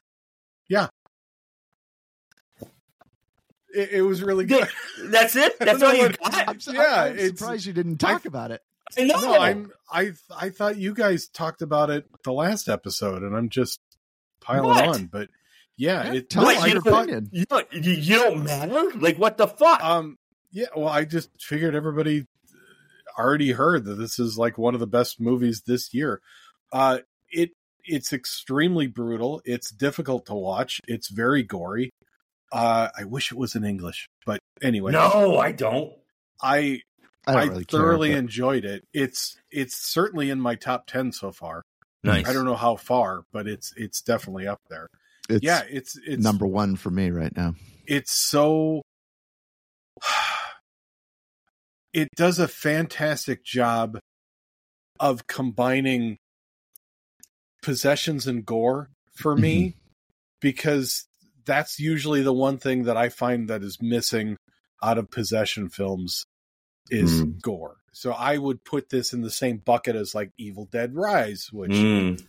It, it was really good. that's it that's all you got i'm, su- Yeah, I'm it's- surprised you didn't talk about it I know. No, I'm. I I thought you guys talked about it the last episode, and I'm just piling What? on. But yeah, Yeah, it. tell What, you, thought- opinion you, you, you don't matter like what the fuck Um. Yeah. Well, I just figured everybody already heard that this is like one of the best movies this year. Uh, it it's extremely brutal. It's difficult to watch. It's very gory. Uh, I wish it was in English, but anyway, no i don't I i I, don't really care, thoroughly but- enjoyed it. It's it's certainly in my top ten so far. nice I don't know how far, but it's it's definitely up there. it's yeah, it's it's number one for me right now it's so it does a fantastic job of combining possessions and gore for me because that's usually the one thing that I find that is missing out of possession films is Mm. gore. So I would put this in the same bucket as like Evil Dead Rise, which Mm.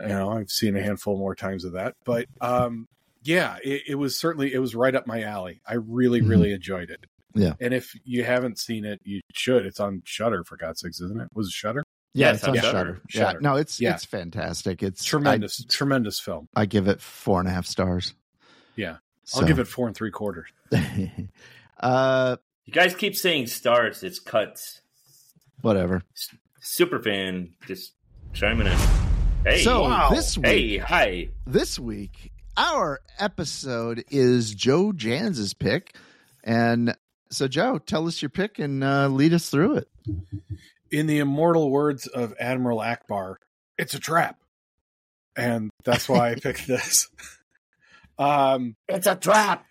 you know I've seen a handful more times of that. But um, yeah, it, it was certainly it was right up my alley. I really Mhm. really enjoyed it. Yeah. and if you haven't seen it, you should. It's on Shutter for God's sakes, isn't it? Was it Shutter? yeah Yes, it's on on Shutter. Shudder. yeah Shudder. no it's Yeah. it's fantastic it's Tremendous, tremendous film. I, I give it four and a half stars Yeah, So- I'll give it four and three quarters. uh you guys keep saying stars it's cuts whatever super fan just chiming in hey so wow. this week hey hi this week our episode is joe jans's pick and so joe tell us your pick and uh, lead us through it In the immortal words of Admiral Ackbar, it's a trap, and that's why I picked this. Um, It's a trap.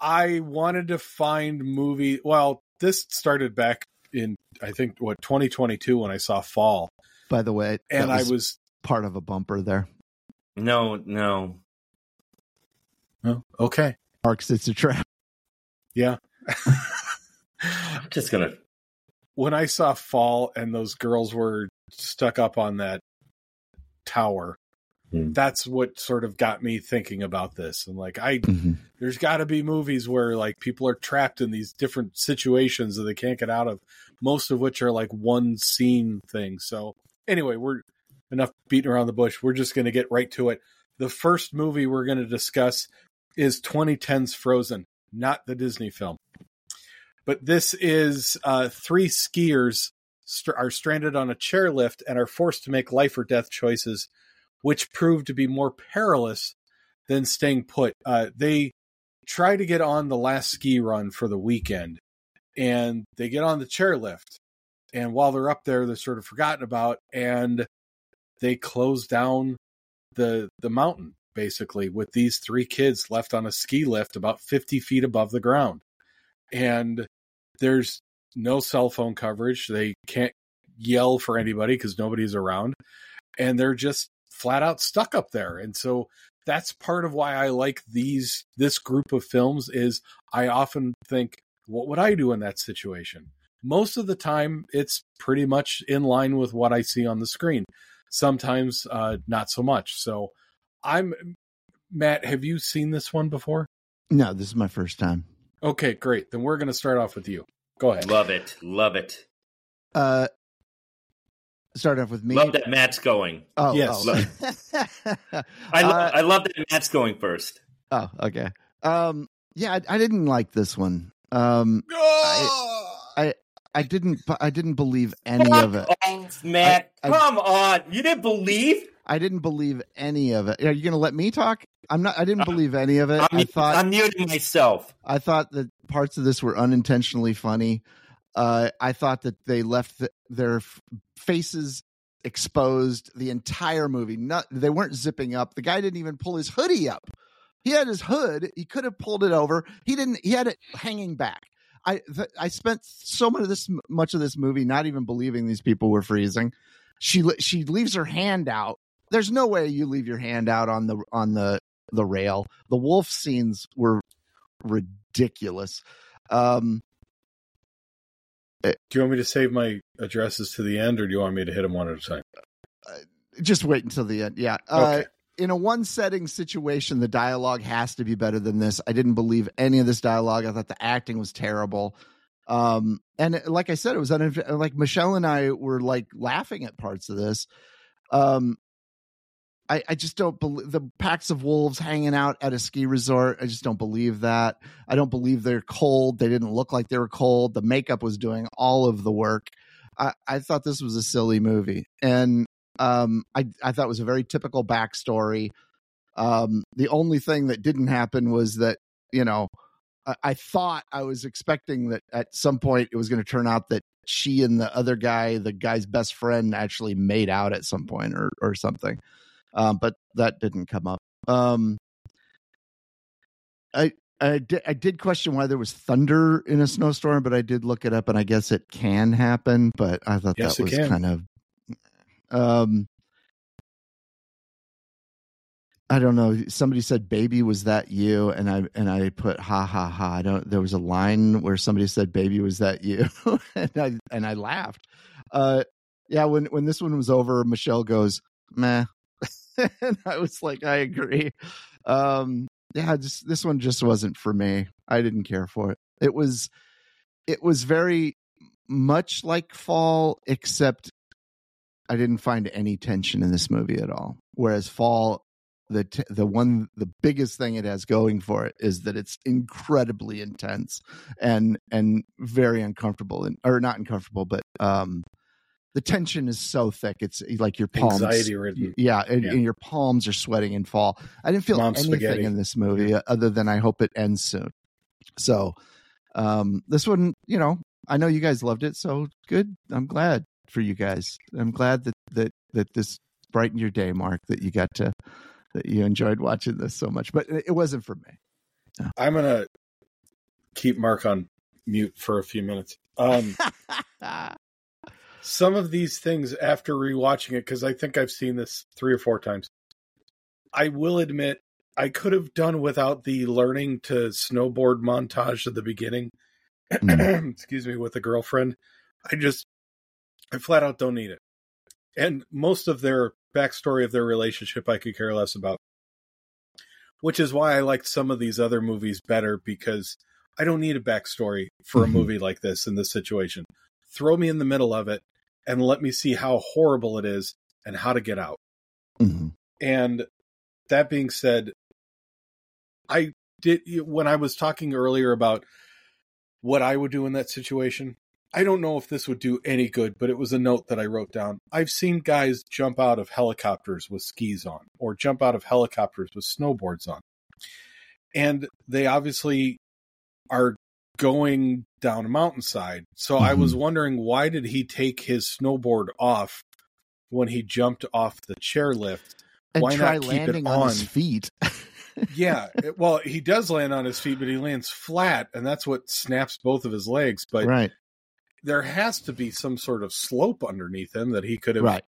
I wanted to find movie. Well, this started back in I think what 2022 when I saw Fall, By the way, that and I was part of a bumper there. No, no. oh, okay. Marks, it's a trap. Yeah. I'm just gonna. when I saw Fall and those girls were stuck up on that tower, Hmm. that's what sort of got me thinking about this. And like, I Mhm. there's got to be movies where like people are trapped in these different situations that they can't get out of. Most of which are like one scene things. So anyway, we're enough beating around the bush. We're just going to get right to it. The first movie we're going to discuss is 2010's Frozen, not the Disney film. But this is uh, three skiers st- are stranded on a chairlift and are forced to make life or death choices, which prove to be more perilous than staying put. Uh, they try to get on the last ski run for the weekend, and they get on the chairlift. And while they're up there, they're sort of forgotten about, and they close down the the mountain basically with these three kids left on a ski lift about 50 feet above the ground and there's no cell phone coverage. They can't yell for anybody because nobody's around. And they're just flat out stuck up there. And so that's part of why i like these this group of films is i often think what would i do in that situation? Most of the time it's pretty much in line with what i see on the screen. Sometimes uh, not so much. So i'm matt have you seen this one before? No, this is my first time. Okay great then we're going to start off with you go ahead Love it. Love it. Uh, start off with me. Love that Matt's going. Oh, Yes. oh. I, lo- Uh, I love that Matt's going first. oh, okay. Um, yeah, I, I didn't like this one. Um, I didn't. I didn't believe any of it. Off, Matt. I- I- Come on. You didn't believe? I didn't believe any of it. Are you going to let me talk? I'm not. I didn't believe any of it. I'm, I thought. I'm muting myself. I thought that parts of this were unintentionally funny. Uh, I thought that they left th- their f- faces exposed the entire movie. Not they weren't zipping up. The guy didn't even pull his hoodie up. He had his hood. He could have pulled it over. He didn't. He had it hanging back. I th- I spent so much of this much of this movie not even believing these people were freezing. She she leaves her hand out. There's no way you leave your hand out on the on the the rail. The wolf scenes were ridiculous. Um, do you want me to save my addresses to the end or do you want me to hit them one at a time just wait until the end. Yeah. Uh, Okay. In a one setting situation, the dialogue has to be better than this. I didn't believe any of this dialogue. I thought the acting was terrible. Um, and like I said, it was like Michelle and I were like laughing at parts of this. Um, I, I just don't believe the packs of wolves hanging out at a ski resort. I just don't believe that. I don't believe they're cold. They didn't look like they were cold. The makeup was doing all of the work. I, I thought this was a silly movie. And um, I, I thought it was a very typical backstory. Um, the only thing that didn't happen was that, you know, I, I thought I was expecting that at some point it was going to turn out that she and the other guy, the guy's best friend, actually made out at some point or, or something. Um, but that didn't come up. Um, I, I did, I did question why there was thunder in a snowstorm, but I did look it up and I guess it can happen, but I thought Yes, that was can. kind of, um, I don't know. Somebody said, "Baby, was that you?" And I and I put, "Ha ha ha." I don't. There was a line where somebody said, "Baby, was that you?" and I and I laughed. Uh, yeah. When when this one was over, Michelle goes, "Meh," and I was like, "I agree." Um, yeah, just this one just wasn't for me. I didn't care for it. It was, it was very much like Fall, except I didn't find any tension in this movie at all. Whereas Fall, the t- the one the biggest thing it has going for it is that it's incredibly intense and and very uncomfortable and or not uncomfortable, but um, the tension is so thick. It's like your palms, Anxiety ridden. yeah, and, Yeah. and your palms are sweating in Fall. I didn't feel Mom anything spaghetti. in this movie other than I hope it ends soon. So, um, this one, you know, I know you guys loved it, so good. I'm glad for you guys. I'm glad that that that this brightened your day, Mark. That you got to that you enjoyed watching this so much, but it wasn't for me. I'm gonna keep Mark on mute for a few minutes. Um, some of these things after rewatching it because I think I've seen this three or four times. I will admit I could have done without the learning to snowboard montage at the beginning. Mm. Excuse me, with a girlfriend. I just I flat out don't need it. And most of their backstory of their relationship I could care less about. Which is why I liked some of these other movies better because I don't need a backstory for a Mhm. movie like this in this situation. Throw me in the middle of it and let me see how horrible it is and how to get out. Mhm. And that being said, I did when I was talking earlier about what I would do in that situation. I don't know if this would do any good, but it was a note that I wrote down. I've seen guys jump out of helicopters with skis on, or jump out of helicopters with snowboards on. And they obviously are going down a mountainside. So I was mm-hmm. wondering why did he take his snowboard off when he jumped off the chairlift? And Why try not keep it landing on his feet. yeah well he does land on his feet but he lands flat and that's what snaps both of his legs but right. There has to be some sort of slope underneath him that he could have Right.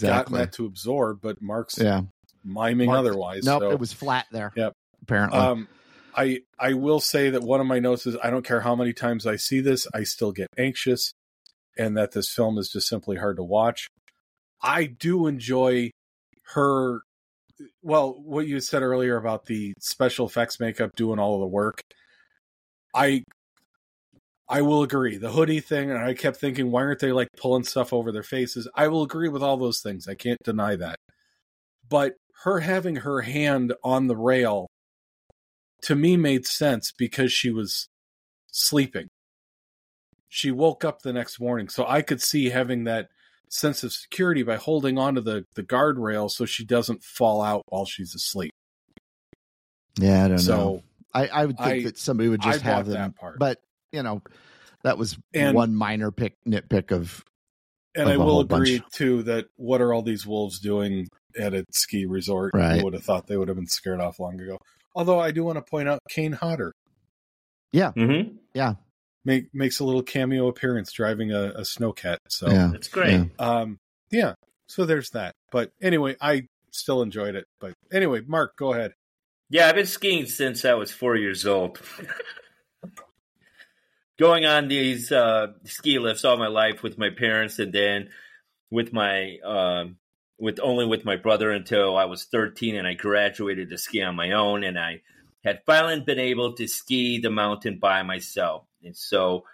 gotten that to absorb but mark's Yeah. miming Mark- otherwise Nope. so, It was flat there. Yep. Apparently. um i i will say that one of my notes is i don't care how many times i see this i still get anxious and that this film is just simply hard to watch i do enjoy her well what you said earlier about the special effects makeup doing all of the work i i will agree the hoodie thing and i kept thinking why aren't they like pulling stuff over their faces i will agree with all those things i can't deny that but her having her hand on the rail to me made sense because she was sleeping she woke up the next morning so i could see having that sense of security by holding onto the the guardrail so she doesn't fall out while she's asleep. yeah, I don't know. I, I would think I- that somebody would I just have them. that part. But you know, that was And- one minor pick nitpick of and of I a will whole agree bunch. too that what are all these wolves doing at a ski resort? Right. You would have thought they would have been scared off long ago. Although I do want to point out Kane Hodder Mm-hmm. make, makes a little cameo appearance driving a, a snowcat. So yeah. That's great. Yeah. um yeah. So there's that. But anyway, I still enjoyed it. But anyway, Mark, go ahead. Yeah, I've been skiing since I was four years old. Going on these uh, ski lifts all my life with my parents, and then with my um, with only with my brother until I was thirteen, and I graduated to ski on my own, and I had finally been able to ski the mountain by myself, and so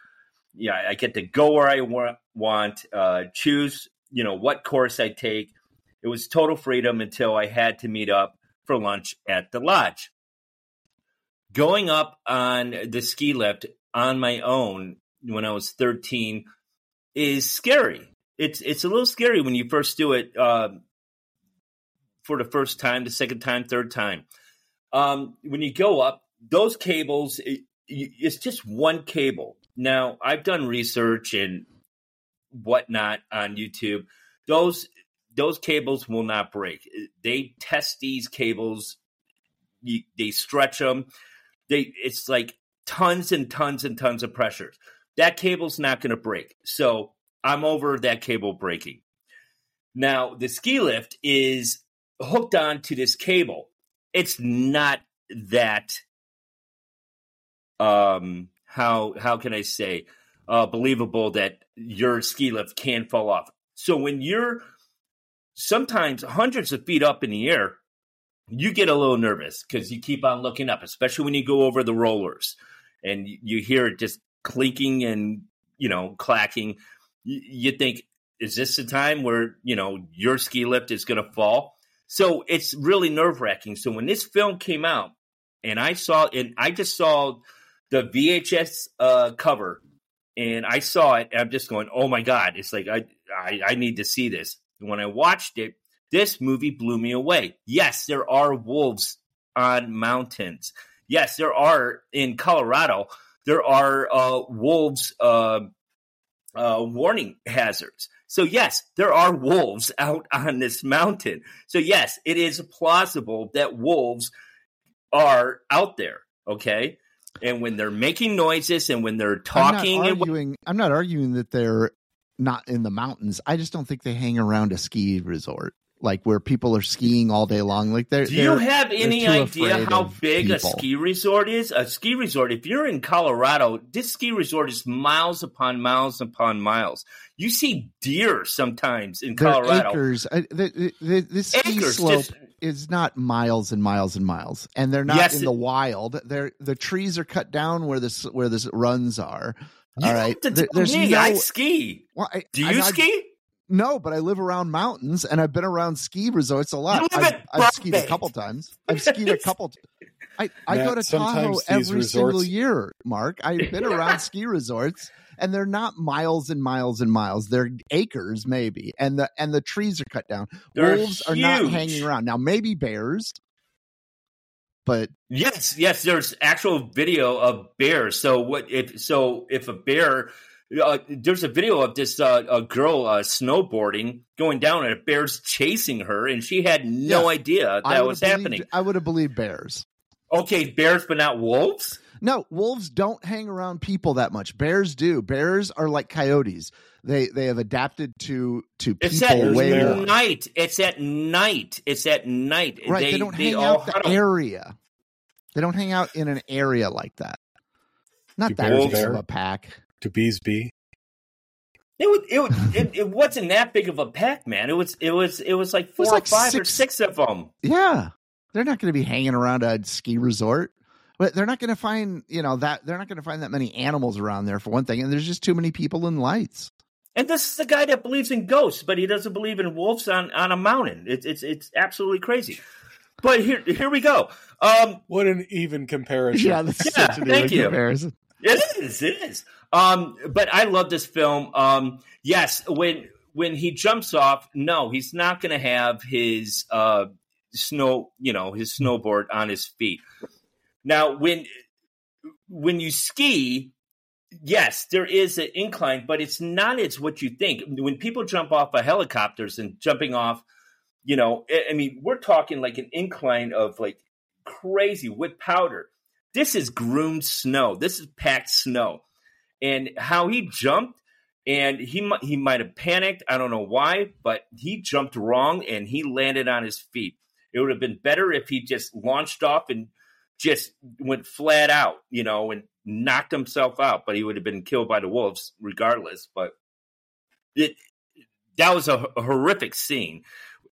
yeah, I get to go where I wa- want, uh, choose you know what course I take. It was total freedom until I had to meet up for lunch at the lodge. Going up on the ski lift on my own when I was 13 is scary. It's it's a little scary when you first do it uh, for the first time, the second time, third time. Um, when you go up, those cables, it, it's just one cable. Now, I've done research and whatnot on YouTube. Those those cables will not break. They test these cables. You, they stretch them. They it's like tons and tons and tons of pressures. That cable's not going to break. So I'm over that cable breaking. Now the ski lift is hooked on to this cable. It's not that. Um, how how can I say uh, believable that your ski lift can fall off? So when you're sometimes hundreds of feet up in the air, you get a little nervous because you keep on looking up, especially when you go over the rollers and you- hear it just clinking and you know clacking. You, you think, is this the time where you know your ski lift is going to fall? So it's really nerve wracking. So when this film came out, and I saw, and I just saw the VHS uh, cover, and I saw it, and I'm just going, oh my god! It's like I, I, I need to see this. And when I watched it, this movie blew me away. Yes, there are wolves on mountains. Yes, there are in Colorado. There are uh, wolves uh, uh, warning hazards. So yes, there are wolves out on this mountain. So yes, it is plausible that wolves are out there. Okay, and when they're making noises and when they're talking, I'm not and arguing. I'm not arguing that they're not in the mountains. I just don't think they hang around a ski resort like where people are skiing all day long. Like they're. Do you they're- have any idea how big a ski resort is? A ski resort, if you're in Colorado, this ski resort is miles upon miles upon miles. You see deer sometimes in they're Colorado. acres. I, the, the, the, ski Acres, slope just- is not miles and miles and miles, and they're not Yes, in it- the wild. They're the trees are cut down where this where the runs are. You all to There- tell there's me. no. I ski. well, I- Do you I- ski? No, but I live around mountains and I've been around ski resorts a lot. I've, I've skied a couple times. I've skied a couple. T- I, I Matt, go to sometimes Tahoe these every single year, Mark. I've been around ski resorts and they're not miles and miles and miles. They're acres maybe. And the and the trees are cut down. They're Wolves are not hanging around. Now maybe bears, but Yes, yes. There's actual video of bears. So what if? So if a bear, uh, there's a video of this uh, a girl uh, snowboarding going down, and a bear's chasing her, and she had no Yeah. idea that was have happening. I would have believed bears. Okay, bears, but not wolves. No, wolves don't hang around people that much. Bears do. Bears are like coyotes. They they have adapted to to people It's at way bear. more. night. It's at night. It's at night. Right. They, don't hang all out the huddle. area. They don't hang out in an area like that. Not Do that bears big of a pack. Do bees bee? It would, it, would, it, it wasn't that big of a pack, man. It was it was it was like four was or like five or six- six of them. Yeah. They're not going to be hanging around a ski resort. But they're not going to find, you know, that they're not going to find that many animals around there for one thing. And there's just too many people and lights. And this is the guy that believes in ghosts, but he doesn't believe in wolves on, on a mountain. It's it's it's absolutely crazy. But here here we go. Um, What an even comparison. Yeah, that's Yeah, such an thank even you. comparison. it is it is. Um, but I love this film. Um, yes, when when he jumps off, no, he's not going to have his uh snow, you know, his snowboard on his feet. Now, when when you ski, yes, there is an incline, but it's not as what you think. When people jump off of helicopters and jumping off, you know, I- I mean, we're talking like an incline of like crazy with powder. This is groomed snow. This is packed snow, and how he jumped. And he he might have panicked. I don't know why, but he jumped wrong and he landed on his feet. It would have been better if he just launched off and just went flat out, you know, and knocked himself out. But he would have been killed by the wolves regardless. But it that was a, a horrific scene,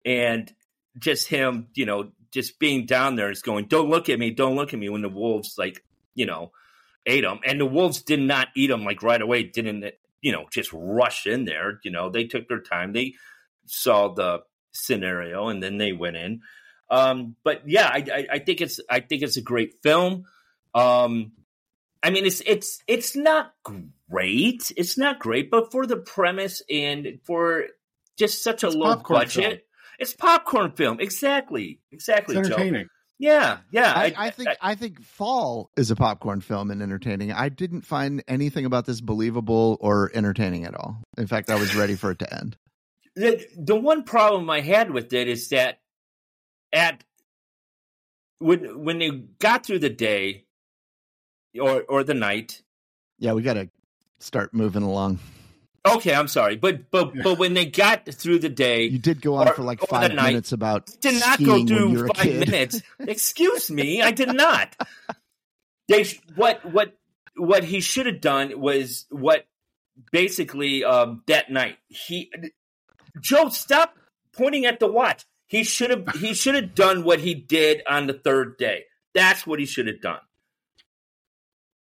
and just him, you know, just being down there is going, "Don't look at me, don't look at me." When the wolves, like, you know, ate them. and the wolves did not eat them like right away. Didn't you know? Just rush in there. You know, they took their time. They saw the scenario, and then they went in. Um, but yeah, I, I, I think it's I think it's a great film. Um, I mean, it's it's it's not great. It's not great, but for the premise and for just such a It's low budget, film. it's popcorn film. Exactly, exactly. It's Joe. Yeah, yeah. I, I think I, think Fall is a popcorn film and entertaining. I didn't find anything about this believable or entertaining at all. In fact, I was ready for it to end. the the one problem I had with it is that at when when they got through the day or or the night. Yeah, we got to start moving along. Okay, I'm sorry, but but but when they got through the day, You did go on Or- for like five night. minutes about did not go through five minutes. Excuse me, I did not. They what what what he should have done was what basically um, that night he Joe stop pointing at the watch. He should have he should have done what he did on the third day. That's what he should have done.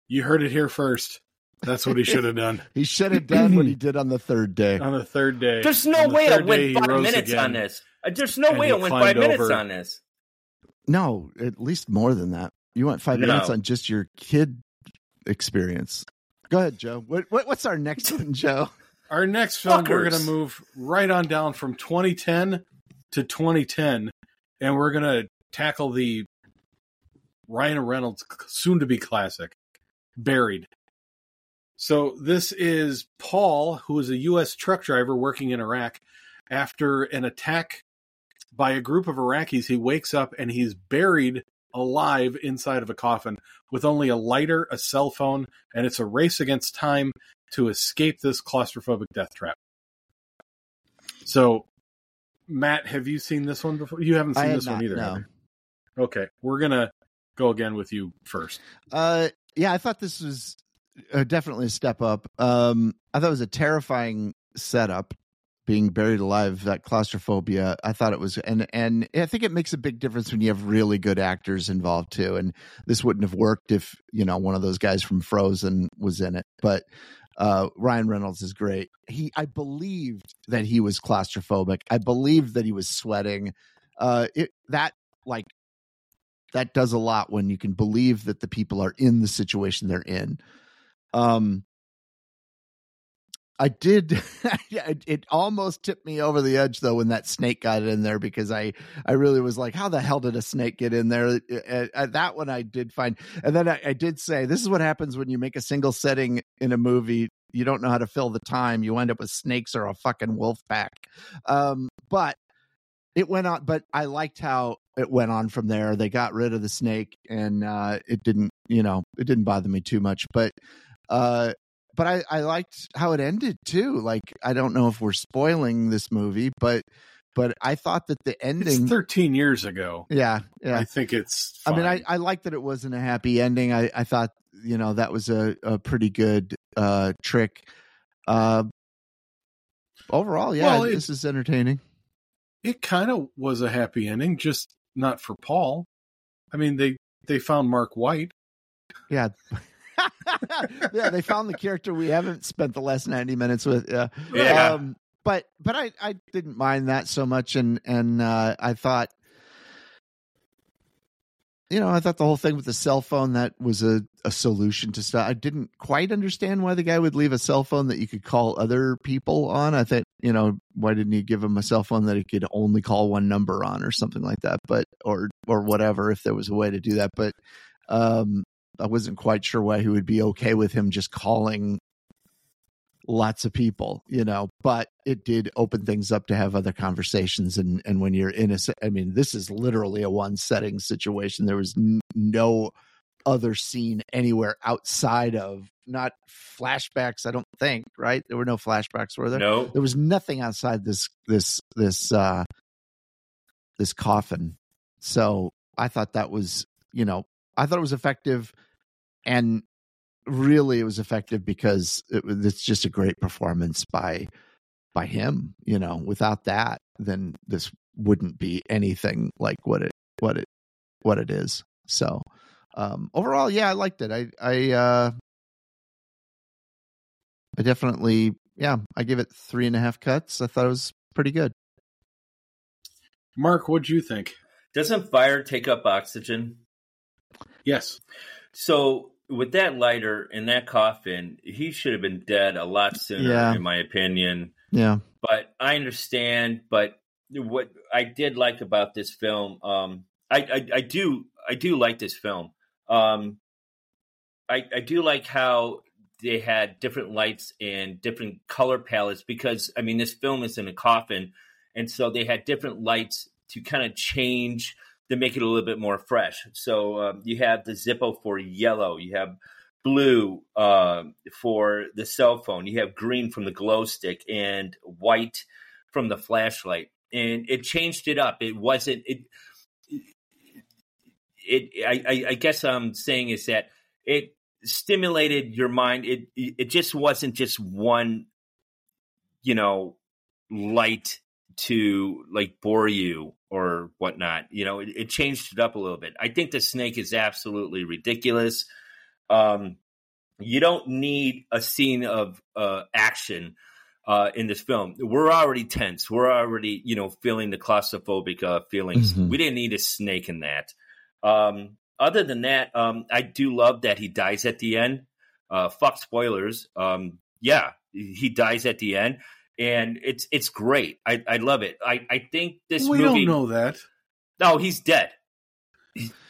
You heard it here first. That's what he should have done He should have done what he did on the third day. on the third day. There's no the way I third day, went five minutes again. on this. Uh, There's no And way I went climbed five minutes on this. No, at least more than that. You went five No. minutes on just your kid experience. Go ahead, Joe. What, what what's our next one, Joe? Our next film, we're going to move right on down from 2010 to 2010, and we're going to tackle the Ryan Reynolds soon to be classic, Buried. So this is Paul, who is a U.S. truck driver working in Iraq. After an attack by a group of Iraqis, he wakes up and he's buried alive inside of a coffin with only a lighter, a cell phone, and it's a race against time to escape this claustrophobic death trap. So, Matt, have you seen this one before? You haven't seen had this one either. no. Okay, we're gonna go again with you first. Uh, yeah, I thought this was uh, definitely a step up. Um, I thought it was a terrifying setup, being buried alive. That claustrophobia. I thought it was, and and I think it makes a big difference when you have really good actors involved too. And this wouldn't have worked if you know one of those guys from Frozen was in it, but. Uh, Ryan Reynolds is great. He, I believed that he was claustrophobic. I believed that he was sweating. Uh, it that like that does a lot when you can believe that the people are in the situation they're in. Um, I did. it, almost tipped me over the edge though when that snake got in there because I I really was like, how the hell did a snake get in there? Uh, that one I did find, and then I, I did say, this is what happens when you make a single setting in a movie. You don't know how to fill the time. You end up with snakes or a fucking wolf pack. Um, but it went on but i liked how it went on from there they got rid of the snake and uh it didn't you know it didn't bother me too much but uh but i i liked how it ended too like i don't know if we're spoiling this movie but but i thought that the It's ending 13 years ago. yeah yeah I think it's. I mean, I. I like that it wasn't a happy ending. I, I thought, you know, that was a, a pretty good uh, trick. Uh, overall, yeah, Well, it- this is entertaining. it kind of was a happy ending, just not for Paul. I mean, they they found Mark White. Yeah. yeah, they found the character we haven't spent the last 90 minutes with. Yeah. Yeah. Um, but but I, I didn't mind that so much and and uh, I thought you know, I thought the whole thing with the cell phone that was a, a solution to stuff. I didn't quite understand why the guy would leave a cell phone that you could call other people on. I thought, you know, why didn't he give him a cell phone that he could only call one number on or something like that? But or or whatever if there was a way to do that. But um I wasn't quite sure why he would be okay with him just calling lots of people, you know, but it did open things up to have other conversations. And, and when you're in a, I mean, this is literally a one setting situation. There was n- no other scene anywhere outside of not flashbacks. I don't think, right? There were no flashbacks, were there? No. There was nothing outside this, this, this, uh, this coffin. So I thought that was, you know, I thought it was effective and really it was effective because it, it's just a great performance by by him you know? Without that then this wouldn't be anything like what it what it what it is. So um overall yeah i liked it. I i uh i definitely yeah i give it three and a half cuts. I thought it was pretty good. Mark, what'd you think? Doesn't fire take up oxygen? Yes. So with that lighter in that coffin, he should have been dead a lot sooner, Yeah. in my opinion. yeah But I understand. But what I did like about this film, um, I, I, I do I do like this film. Um, I, I do like how they had different lights and different color palettes because I mean this film is in a coffin, and so they had different lights to kind of change to make it a little bit more fresh. So um, you have the Zippo for yellow, you have blue uh, for the cell phone, you have green from the glow stick, and white from the flashlight, and it changed it up. It wasn't it. It, I, I, guess I'm saying is that it stimulated your mind. It, it just wasn't just one, you know, light to like bore you or whatnot. You know, it, it changed it up a little bit. I think the snake is absolutely ridiculous. Um, you don't need a scene of uh, action uh, in this film. We're already tense. We're already, you know, feeling the claustrophobic uh, feelings. Mhm. We didn't need a snake in that. Um, other than that, um, I do love that he dies at the end. Uh, fuck spoilers. Um, yeah, he dies at the end, and it's it's great. I, I love it. I, I think this we movie. don't know that. No, he's dead.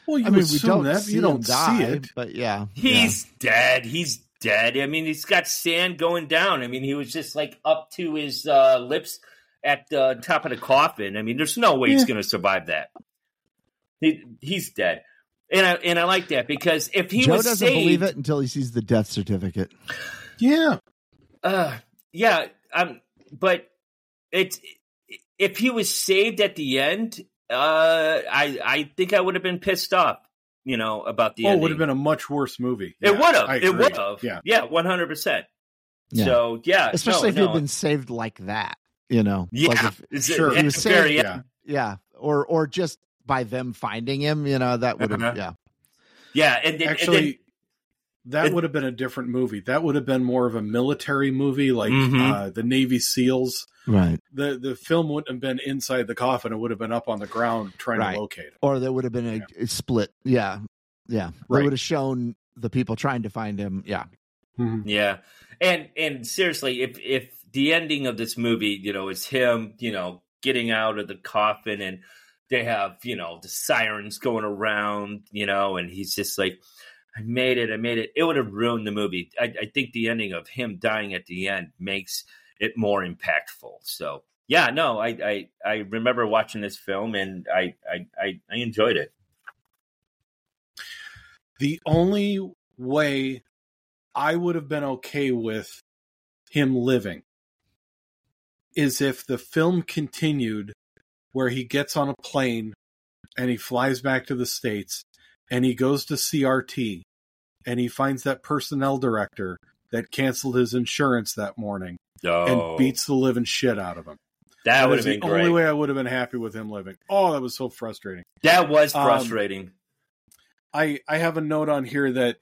Well, you i mean we don't that see you don't die, see it. but yeah He's dead. He's dead. I mean, he's got sand going down. I mean, he was just like up to his uh, lips at the top of the coffin. I mean, there's no way he's going to survive that. He he's dead, and I and I like that because if he Joe was doesn't saved, believe it until he sees the death certificate. Yeah. Uh, yeah, um, but it's if he was saved at the end, uh, I I think I would have been pissed off, you know, about the oh, it ending. would have been a much worse movie. It would have. It would have. Yeah. Yeah, one hundred percent. So yeah, Especially no, if no. he'd been saved like that, you know. Yeah, Like if, It's- Sure. He was saved, end. Yeah. yeah. Or or just by them finding him, you know, that would have Uh-huh. yeah. Yeah, and then, Actually, and then, that it- would have been a different movie. That would have been more of a military movie, like Mhm. uh, the Navy SEALs. Right. The the film wouldn't have been inside the coffin; it would have been up on the ground trying Right. to locate him. Or there would have been a, a split. Yeah. Yeah. They Right. would have shown the people trying to find him. Yeah. yeah, and and seriously, if if the ending of this movie, you know, is him, you know, getting out of the coffin and they have, you know, the sirens going around, you know, and he's just like, I made it, I made it. It would have ruined the movie. I, I think the ending of him dying at the end makes it more impactful. So yeah, no, I I, I remember watching this film and I, I I I enjoyed it. The only way I would have been okay with him living is if the film continued where he gets on a plane and he flies back to the States and he goes to CRT and he finds that personnel director that canceled his insurance that morning Oh, and beats the living shit out of him. that would is have the great. only way I would have been happy with him living. Oh, that was so frustrating. that was Um, frustrating. I I have a note on here that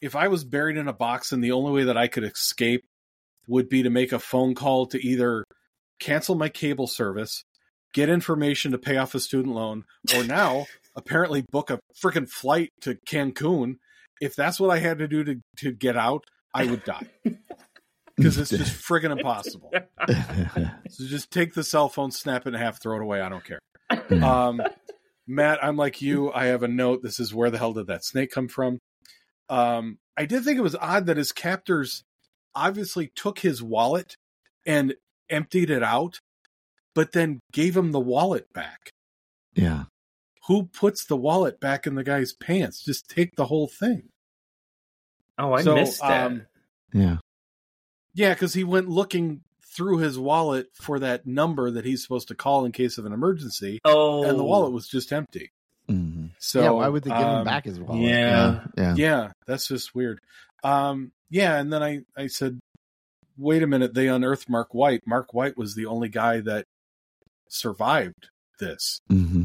if I was buried in a box and the only way that I could escape would be to make a phone call to either cancel my cable service, get information to pay off a student loan, or now apparently book a freaking flight to Cancun. If that's what I had to do to to get out, I would die. Because it's just friggin' impossible. So just take the cell phone, snap it in half, throw it away. I don't care. Um, Matt, I'm like you. I have a note. This is where the hell did that snake come from? Um, I did think it was odd that his captors obviously took his wallet and emptied it out, but then gave him the wallet back. yeah. Who puts the wallet back in the guy's pants? Just take the whole thing. oh, I so, missed that. um, Yeah. Yeah, because he went looking through his wallet for that number that he's supposed to call in case of an emergency, oh, and the wallet was just empty. hmm So yeah. Why would they give him um, back his wallet? yeah. Yeah. Yeah, that's just weird. Um, yeah, and then I, I said, wait a minute, they unearthed Mark White. Mark White was the only guy that survived this, hmm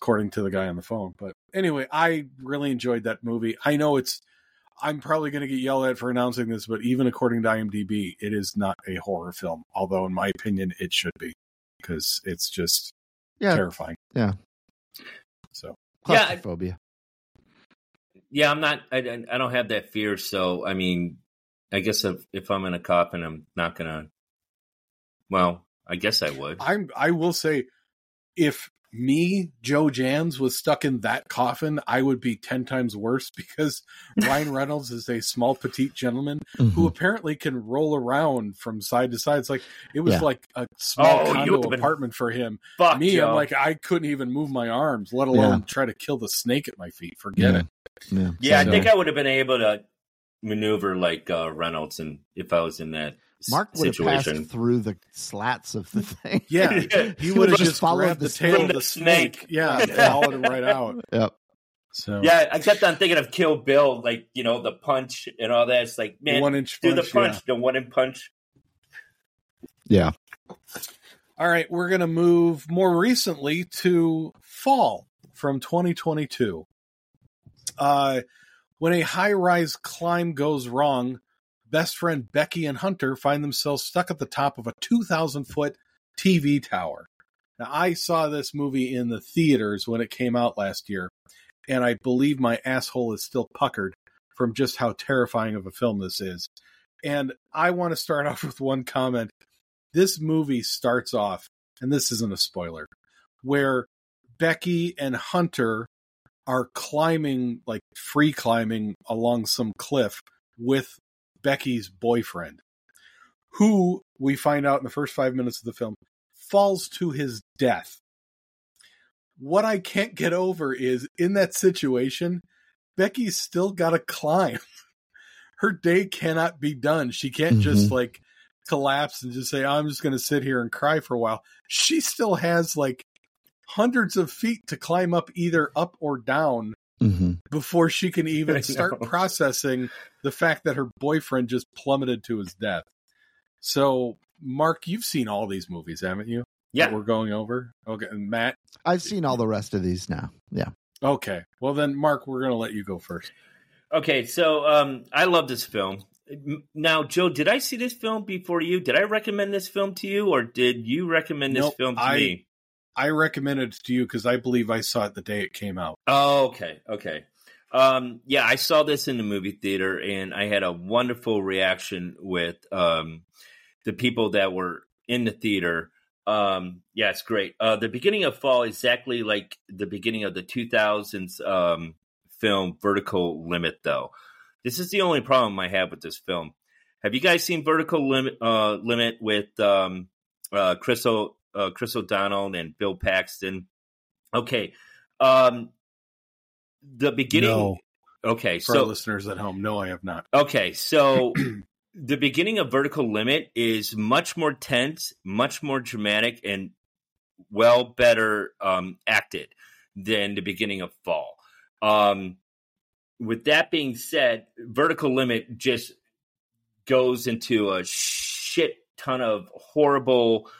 according to the guy on the phone. But anyway, I really enjoyed that movie. I know it's, I'm probably going to get yelled at for announcing this, but even according to IMDb, it is not a horror film, although in my opinion, it should be because it's just Yeah. terrifying. Yeah. So, Yeah, I- Claustrophobia. yeah, I'm not. I, I I don't have that fear. So I mean, I guess if if I'm in a coffin, I'm not gonna. Well, I guess I would. I'm I will say if me, Joe Jans, was stuck in that coffin, I would be ten times worse because Ryan Reynolds is a small petite gentleman who Mhm. apparently can roll around from side to side. It's like it was Yeah. like a small Oh, condo apartment for him. Fuck me, Joe. I'm like I couldn't even move my arms, let alone try to kill the snake at my feet. Forget Yeah. it. Yeah. yeah, I so- think I would have been able to maneuver like uh, Reynolds, and if I was in that s- Mark would have passed through the slats of the thing. Yeah, Yeah. he would have just just followed the the tail of the snake. Snake. Yeah, and followed him right out. Yep. So Yeah, except I kept on thinking of Kill Bill, like you know the punch and all that. It's like man, one inch do punch. the punch, the one in punch. Yeah. All right, we're going to move more recently to fall from 2022. Uh, when a high rise climb goes wrong, best friend Becky and Hunter find themselves stuck at the top of a 2,000 foot TV tower. Now, I saw this movie in the theaters when it came out last year, and I believe my asshole is still puckered from just how terrifying of a film this is. And I want to start off with one comment this movie starts off, and this isn't a spoiler, where Becky and Hunter are climbing, like free climbing along some cliff with Becky's boyfriend, who we find out in the first five minutes of the film falls to his death. What I can't get over is in that situation, Becky's still got to climb. Her day cannot be done. She can't mm-hmm. just like collapse and just say, I'm just going to sit here and cry for a while. She still has like hundreds of feet to climb up, either up or down, mm-hmm. before she can even start processing the fact that her boyfriend just plummeted to his death. So, Mark, you've seen all these movies, haven't you? Yeah, we're going over. Okay, and Matt, I've seen all the rest of these now. Yeah. Okay. Well, then, Mark, we're going to let you go first. Okay, so um, I love this film. Now, Joe, did I see this film before you? Did I recommend this film to you, or did you recommend this nope, film to I, me? I recommended it to you because I believe I saw it the day it came out. Oh, okay, okay. Um, yeah, I saw this in the movie theater, and I had a wonderful reaction with um, the people that were in the theater. Um, yeah, it's great. Uh, the beginning of fall, exactly like the beginning of the 2000s um, film Vertical Limit, though. This is the only problem I have with this film. Have you guys seen Vertical Limit, uh, Limit with um, uh, uh, Chris O'Donnell and Bill Paxton? Okay. Um, the beginning. No. Okay, For so listeners at home, no, I have not. Okay, so the beginning of Vertical Limit is much more tense, much more dramatic, and well better um, acted than the beginning of Fall. Um, with that being said, Vertical Limit just goes into a shit ton of horrible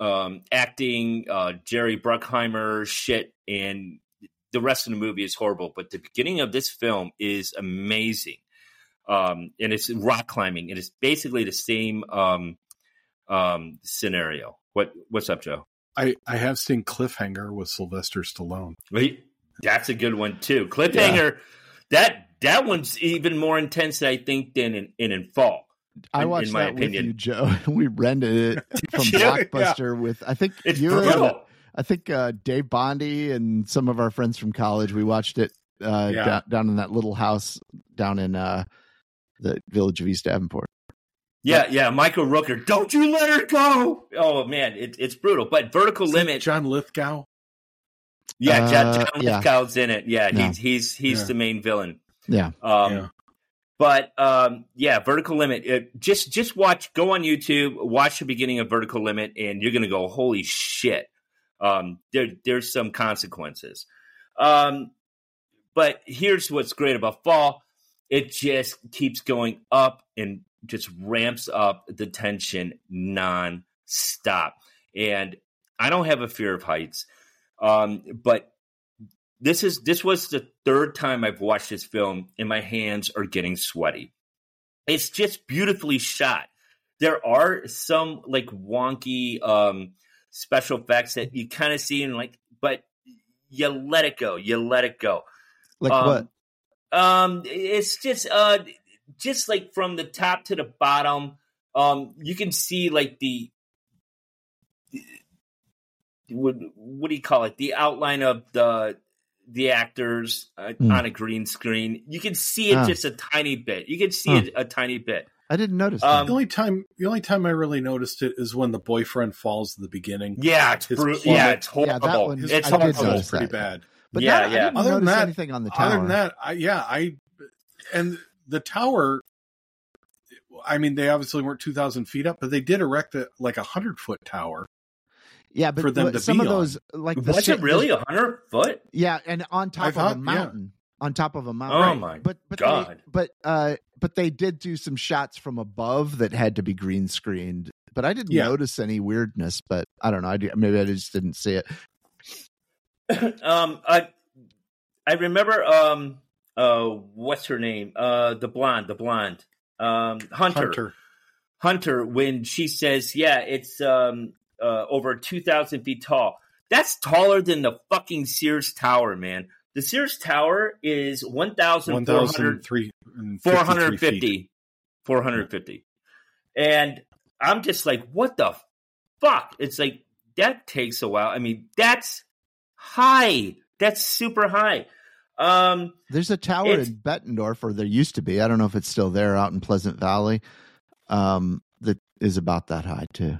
um, acting, uh, Jerry Bruckheimer shit, and the rest of the movie is horrible. But the beginning of this film is amazing. Um, and it's rock climbing. And It is basically the same um, um, scenario. What What's up, Joe? I, I have seen Cliffhanger with Sylvester Stallone. Wait, that's a good one too. Cliffhanger. Yeah that that one's even more intense, I think, than in, in, in Fall. I watched in my that opinion. with you, Joe. we rented it from Blockbuster yeah. with I think it's you brutal. And, I think uh, Dave Bondi and some of our friends from college. We watched it uh, yeah. down, down in that little house down in uh, the village of East Davenport. Yeah, yeah, Michael Rooker. Don't you let her go! Oh man, it, it's brutal. But Vertical Is Limit. John Lithgow. Yeah, John, John uh, Lithgow's in it. Yeah, he's he's he's yeah. the main villain. Yeah. Um, yeah. But um, yeah, Vertical Limit. It, just just watch. Go on YouTube. Watch the beginning of Vertical Limit, and you're gonna go, "Holy shit!" Um, there there's some consequences. Um, but here's what's great about Fall. It just keeps going up and just ramps up the tension non-stop. And I don't have a fear of heights. Um, but this is this was the third time I've watched this film, and my hands are getting sweaty. It's just beautifully shot. There are some like wonky um, special effects that you kind of see and like, but you let it go. You let it go. Like um, what? Um, it's just uh, just like from the top to the bottom. Um, you can see like the what what do you call it? The outline of the the actors uh, mm. on a green screen. You can see it ah. just a tiny bit. You can see huh. it a tiny bit. I didn't notice. Um, the only time the only time I really noticed it is when the boyfriend falls at the beginning. Yeah, it's bru- yeah, it's horrible. Yeah, one, it's I did pretty that. bad. But yeah, not, yeah. I didn't other than that, anything on the tower. Other than that, I, yeah, I and the tower. I mean, they obviously weren't two thousand feet up, but they did erect a, like a hundred foot tower yeah, but for them to some of those like the was it really a hundred foot? Yeah, and on top of a mountain. Yeah. On top of a mountain. Oh my but, but god! They, but uh, but they did do some shots from above that had to be green screened. But I didn't yeah. notice any weirdness. But I don't know. I maybe I just didn't see it. um, I I remember um uh what's her name uh the blonde the blonde um Hunter Hunter Hunter when she says yeah it's um uh, over 2,000 feet tall. That's taller than the fucking Sears Tower, man. The Sears Tower is 1,450. 450. 450. And I'm just like, what the fuck? It's like, that takes a while. I mean, that's high. That's super high. Um, There's a tower in Bettendorf, or there used to be. I don't know if it's still there out in Pleasant Valley. Um, that is about that high too.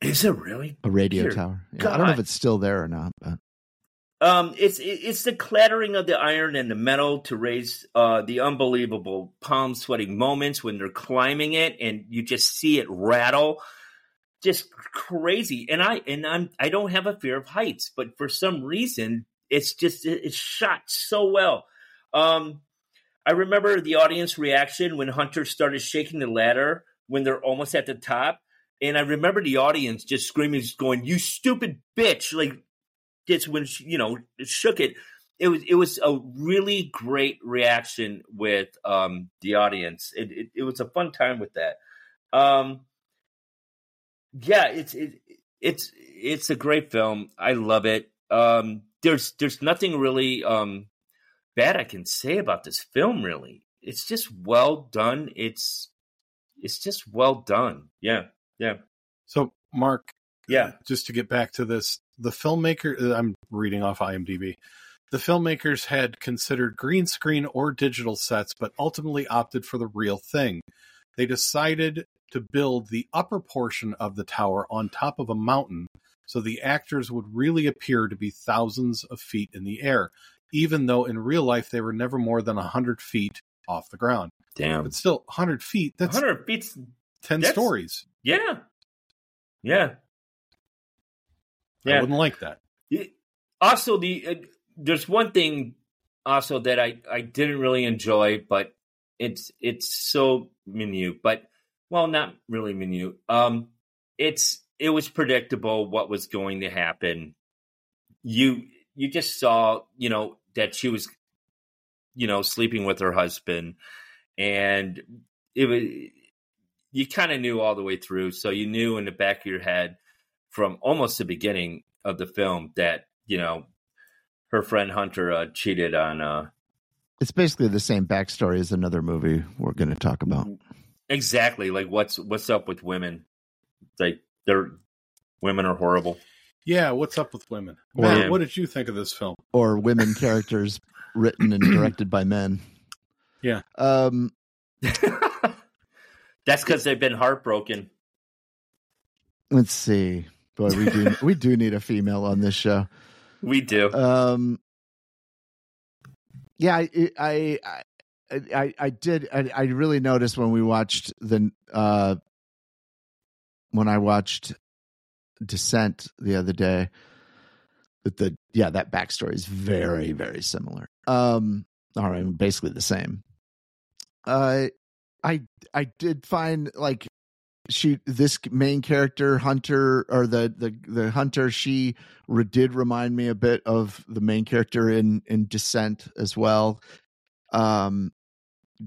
Is it really? A radio Dear tower. Yeah, I don't know if it's still there or not, but Um, it's it's the clattering of the iron and the metal to raise uh, the unbelievable palm sweating moments when they're climbing it, and you just see it rattle, just crazy. And I and I'm I don't have a fear of heights, but for some reason, it's just it- it's shot so well. Um, I remember the audience reaction when Hunter started shaking the ladder when they're almost at the top. And I remember the audience just screaming, just going, "You stupid bitch!" Like just when she, you know shook it. It was it was a really great reaction with um, the audience. It, it it was a fun time with that. Um, yeah, it's it, it's it's a great film. I love it. Um, there's there's nothing really um, bad I can say about this film. Really, it's just well done. It's it's just well done. Yeah, yeah, So, Mark, yeah. just to get back to this, the filmmaker, uh, I'm reading off IMDb. The filmmakers had considered green screen or digital sets, but ultimately opted for the real thing. They decided to build the upper portion of the tower on top of a mountain so the actors would really appear to be thousands of feet in the air, even though in real life they were never more than 100 feet off the ground. Damn, But still, 100 feet, that's 100 feet. 10 that's- stories. Yeah, yeah. I wouldn't like that. It- also the uh, there's one thing also that I I didn't really enjoy, but it's it's so minute, but well, not really minute. Um, it's it was predictable what was going to happen. You you just saw you know that she was you know sleeping with her husband, and it was you kind of knew all the way through, so you knew in the back of your head from almost the beginning of the film that you know her friend Hunter uh, cheated on. Uh, it's basically the same backstory as another movie we're going to talk about. exactly like what's what's up with women? Like they're women are horrible. Yeah, what's up with women? Or- Matt, what did you think of this film? Or women characters written and directed by men. Yeah. Um, That's because they've been heartbroken. let's see. Boy, we do we do need a female on this show. We do. Um, yeah, I, I, I, I, I did. I, I really noticed when we watched the, uh, when I watched Descent the other day, that the yeah that backstory is very very similar. Um, all right, basically the same. Uh, I I did find like she this main character hunter or the the the hunter she re- did remind me a bit of the main character in in descent as well um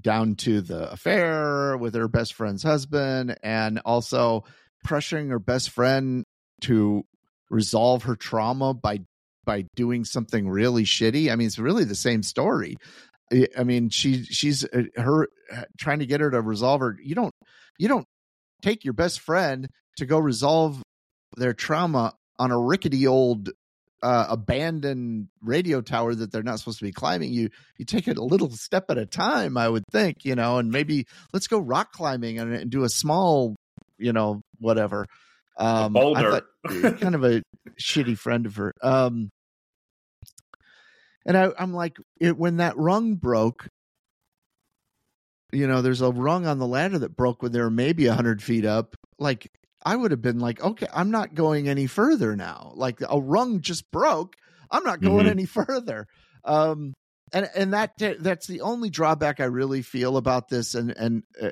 down to the affair with her best friend's husband and also pressuring her best friend to resolve her trauma by by doing something really shitty. I mean it's really the same story I- i mean she she's uh, her trying to get her to resolve her you don't you don't take your best friend to go resolve their trauma on a rickety old uh, abandoned radio tower that they're not supposed to be climbing. You you take it a little step at a time i would think you know and maybe let's go rock climbing and, and do a small you know whatever. Um I boulder. thought- kind of a shitty friend of her. Um and I, i'm like it, when that rung broke you know, there's a rung on the ladder that broke when they were maybe a hundred feet up. Like I would have been like, okay, I'm not going any further now. Like a rung just broke. I'm not going Mhm. any further. Um, and and that that's the only drawback I really feel about this. And and uh,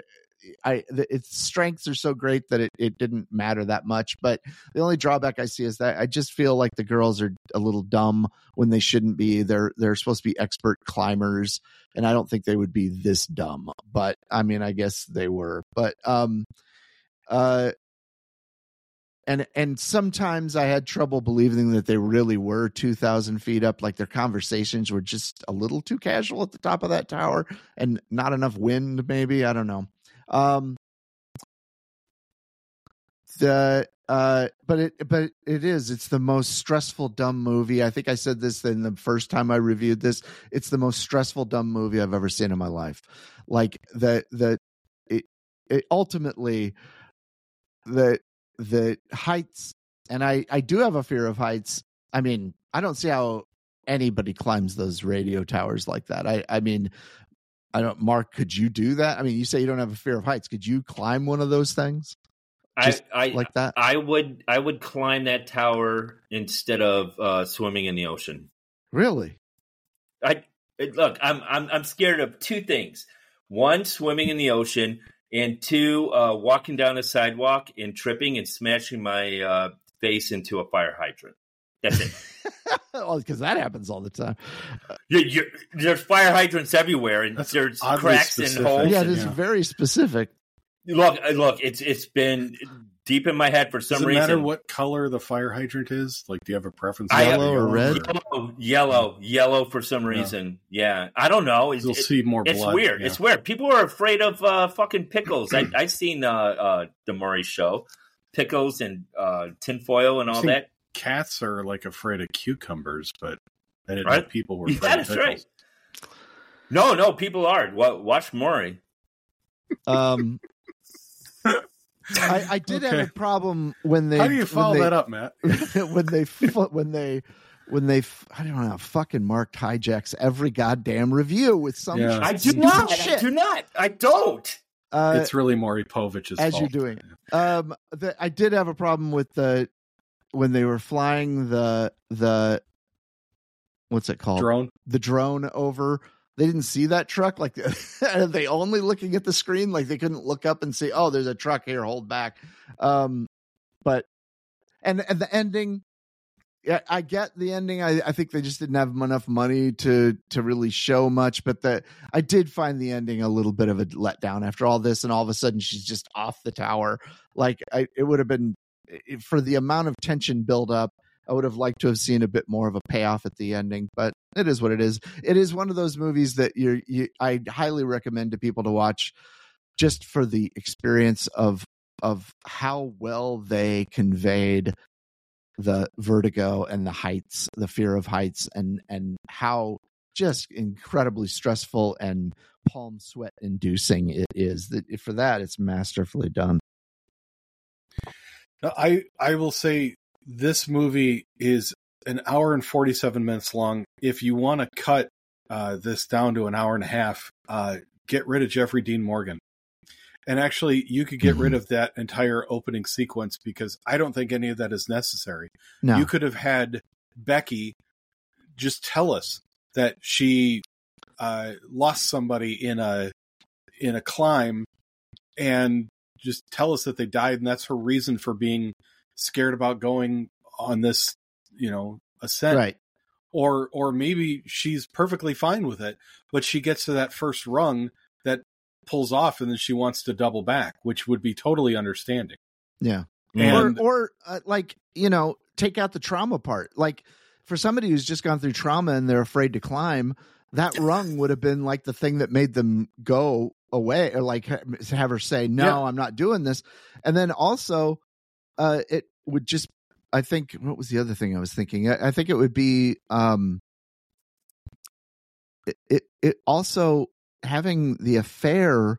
I the, its strengths are so great that it, it didn't matter that much. But the only drawback I see is that I just feel like the girls are a little dumb when they shouldn't be. They're they're supposed to be expert climbers and I don't think they would be this dumb. But I mean, I guess they were. But um, uh, and and sometimes I had trouble believing that they really were two thousand feet up. Like their conversations were just a little too casual at the top of that tower, and not enough wind. Maybe I don't know. Um, the uh but it but it is it's the most stressful dumb movie. I think i said this in the first time i reviewed this. It's the most stressful dumb movie i've ever seen in my life. Like the the it, it ultimately the the heights and i i do have a fear of heights. I mean i don't see how anybody climbs those radio towers like that. I i mean i don't mark could you do that i mean you say you don't have a fear of heights could you climb one of those things Just I, I like that I would I would climb that tower instead of uh, swimming in the ocean. really I look, I'm I'm I'm scared of two things. One, swimming in the ocean, and two, uh, walking down a sidewalk and tripping and smashing my uh, face into a fire hydrant. That's it. well, because that happens all the time. you you there's fire hydrants everywhere, and That's there's oddly cracks and holes. yeah, and- it is yeah. very specific. Look, uh, look, it's it's been deep in my head for Does some it reason. matter what color the fire hydrant is? Like, do you have a preference? I- Yellow or red? Yellow, yellow, yellow for some reason. Yeah, I don't know. It's, You'll it- see more it's blood. weird. yeah. It's weird. People are afraid of uh, fucking pickles. I I seen uh, uh, the Maury show, pickles and uh, tinfoil and all See, that. Cats are like afraid of cucumbers, but I didn't know people were Yeah, afraid of that's pickles. right. No, no, people are. Watch Maury. Um, I, I did have a problem when they. How do you when follow they- that up, Matt? when they when they when they f- I don't know fucking Mark hijacks every goddamn review with some Yeah. I do stupid not. I do not. I don't. Uh, it's really Maury Povich's as fault. you're doing it. Um, the, I did have a problem with the when they were flying the the what's it called Drone. the drone over. They didn't see that truck. Like, are they only looking at the screen? Like, they couldn't look up and see, oh, there's a truck here. Hold back. Um, but and and the ending. Yeah, I get the ending. I, I think they just didn't have enough money to to really show much. But the I did find the ending a little bit of a letdown after all this, and all of a sudden she's just off the tower. Like I, it would have been for the amount of tension build up. I would have liked to have seen a bit more of a payoff at the ending, but it is what it is. It is one of those movies that you you I highly recommend to people to watch just for the experience of of how well they conveyed the vertigo and the heights, the fear of heights and and how just incredibly stressful and palm sweat inducing it is. That for that it's masterfully done. I I will say this movie is an hour and forty seven minutes long. If you want to cut uh, this down to an hour and a half, uh, get rid of Jeffrey Dean Morgan. And actually, you could get rid of that entire opening sequence because I don't think any of that is necessary. No. You could have had Becky just tell us that she uh, lost somebody in a in a climb, and just tell us that they died, and that's her reason for being scared about going on this, you know, ascent. right. Or or maybe she's perfectly fine with it, but she gets to that first rung that pulls off, and then she wants to double back, which would be totally understanding. Yeah. And- or or uh, like you know take out the trauma part like for somebody who's just gone through trauma and they're afraid to climb that rung would have been like the thing that made them go away or like have her say no Yeah. i'm not doing this and then also uh it would just i think what was the other thing i was thinking i, I think it would be um it, it it also having the affair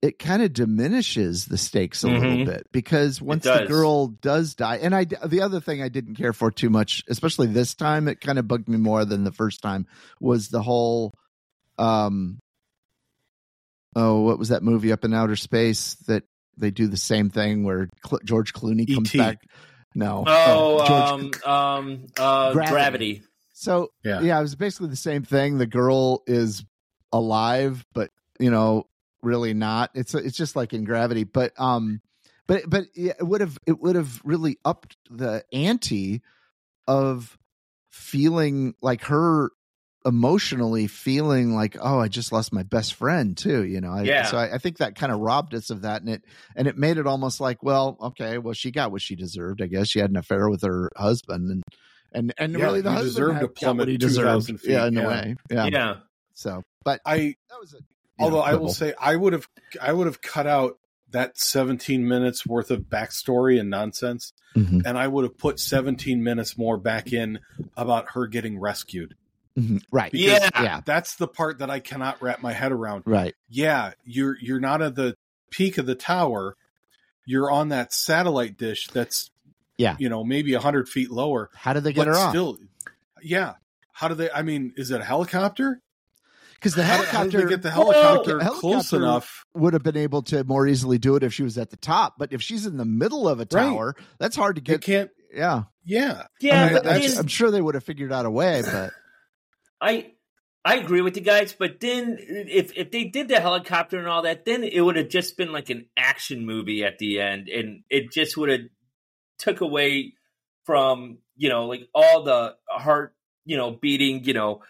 it kind of diminishes the stakes a little Mhm. bit because once the girl does die and i the other thing i didn't care for too much especially this time it kind of bugged me more than the first time was the whole um oh what was that movie up in outer space that they do the same thing where Cl- george clooney comes E.T.. back no Oh, George- um, um, uh, Gravity. gravity. so Yeah. yeah. it was basically the same thing. The girl is alive, but you know, really not. It's it's just like in Gravity, but um, but but it would have it would have really upped the ante of feeling like her emotionally feeling like oh i just lost my best friend too you know I, Yeah. so I, I think that kind of robbed us of that and it and it made it almost like well okay well she got what she deserved i guess she had an affair with her husband and and and Yeah, really the he husband deserved had- to plummet he deserved 2,000 feet, yeah in yeah. a way yeah. Yeah. so but I that was a although know, I will say I would have I would have cut out that 17 minutes worth of backstory and nonsense, Mhm. and I would have put 17 minutes more back in about her getting rescued. Mhm. Right. Because Yeah. Yeah. That's the part that I cannot wrap my head around. Right. Yeah, you're you're not at the peak of the tower. You're on that satellite dish that's Yeah. you know, maybe a 100 feet lower. How did they get but her off? still, yeah. How do they? I mean, is it a helicopter? Because the How, did- how helicopter did they get the Well, helicopter the close helicopter- enough? would have been able to more easily do it if she was at the top. But if she's in the middle of a Right. tower, that's hard to You get. can't. Yeah. Yeah, Yeah, I mean, but that's- I'm sure they would have figured out a way, but I I agree with you guys, but then if if they did the helicopter and all that, then it would have just been like an action movie at the end, and it just would have took away from you know like all the heart you know beating you know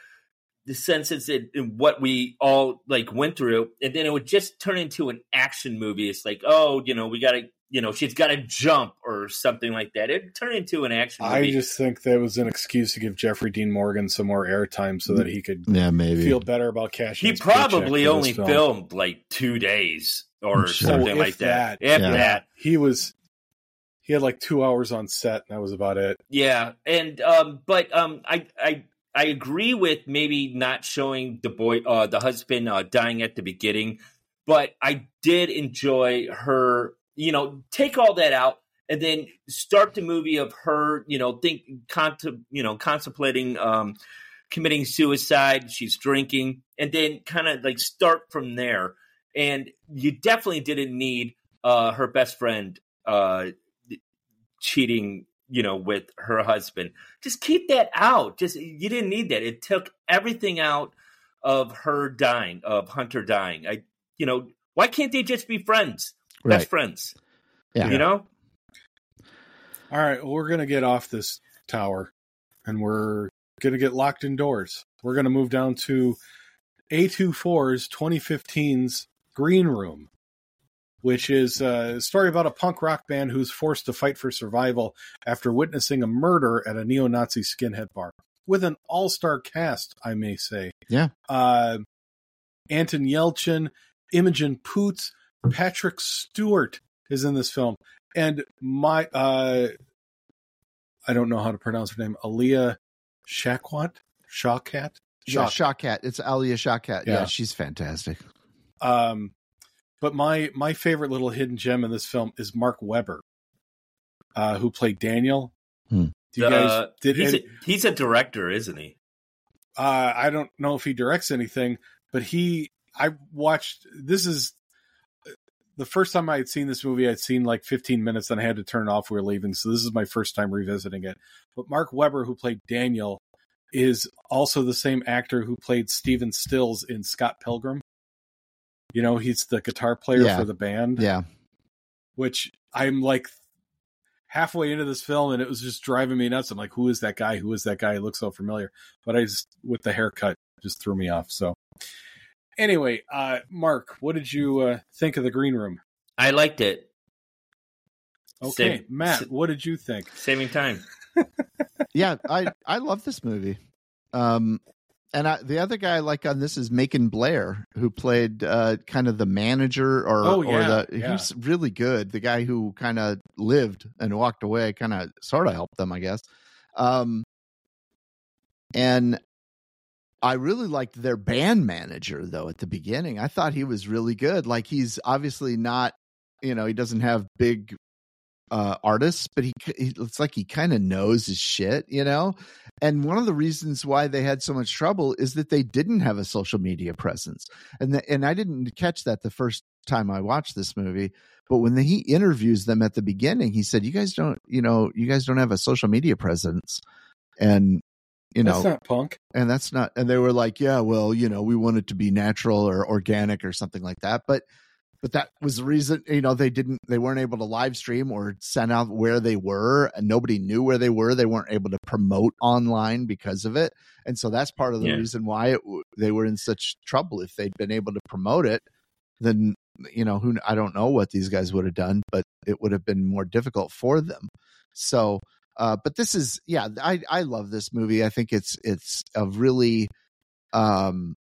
the senses in, in what we all like went through, and then it would just turn into an action movie. It's like oh you know we got to you know she's got to jump or something like that. It turned into an action movie. I just think that was an excuse to give Jeffrey Dean Morgan some more airtime so that he could yeah, maybe. feel better about cashing. He probably only film. filmed like two days or sure. something Oh, if like that. that. If Yeah. that, He was. He had like two hours on set, and that was about it. yeah. And um, but um, I I I agree with maybe not showing the boy, uh, the husband uh, dying at the beginning, but I did enjoy her. You know, take all that out and then start the movie of her. You know, think contem- you know contemplating um committing suicide. She's drinking, and then kind of like start from there. And you definitely didn't need uh, her best friend uh, cheating, you know, with her husband. Just keep that out. Just you didn't need that. It took everything out of her dying, of Hunter dying. I, you know, why can't they just be friends, best right. friends? Yeah. You know, All right, well, we're gonna get off this tower, and we're gonna get locked indoors. We're gonna move down to A24's 2015's Green Room, which is a story about a punk rock band who's forced to fight for survival after witnessing a murder at a neo-Nazi skinhead bar with an all-star cast, I may say. Yeah. Uh, Anton Yelchin, Imogen Poots, Patrick Stewart is in this film, and my uh, I don't know how to pronounce her name, Aaliyah Shakwat, Shawkat, Yeah, Shaw- Shawkat. It's Alia Shawkat. Yeah. Yeah. she's fantastic. Um, but my my favorite little hidden gem in this film is Mark Webber, uh, who played Daniel. Hmm. Do you guys Uh, did? he's any- a, he's a director, isn't he? uh, I don't know if he directs anything, but he. I watched. This is the first time I had seen this movie. I'd seen like 15 minutes, and I had to turn it off. We were leaving, so this is my first time revisiting it. But Mark Webber, who played Daniel, is also the same actor who played Stephen Stills in Scott Pilgrim. You know, he's the guitar player Yeah. for the band. Yeah. which I'm like halfway into this film and it was just driving me nuts. I'm like, who is that guy? Who is that guy? He looks so familiar. But I just with the haircut just threw me off. So anyway, uh Mark, what did you uh, think of the green room? I liked it. Okay, Same- Matt, s- what did you think? Saving time. yeah, I I love this movie. Um, and I, the other guy I like on this is Macon Blair, who played uh, kind of the manager, or Oh, or the yeah. he's really good. The guy who kind of lived and walked away, kind of sort of helped them, I guess. Um, and I really liked their band manager though at the beginning. I thought he was really good. Like he's obviously not, you know, he doesn't have big uh artists, but he, he looks like he kind of knows his shit, you know. And one of the reasons why they had so much trouble is that they didn't have a social media presence, and the, and I didn't catch that the first time I watched this movie. But when the, he interviews them at the beginning, he said, "You guys don't, you know, you guys don't have a social media presence," and you know, That's not punk. and that's not and they were like yeah well you know we want it to be natural or organic or something like that. But but that was the reason you know they didn't they weren't able to live stream or send out where they were and nobody knew where they were. They weren't able to promote online because of it. And so that's part of the Yeah. reason why it, they were in such trouble. If they'd been able to promote it then you know who i don't know what these guys would have done but it would have been more difficult for them. So uh but this is yeah i i love this movie i think it's it's a really um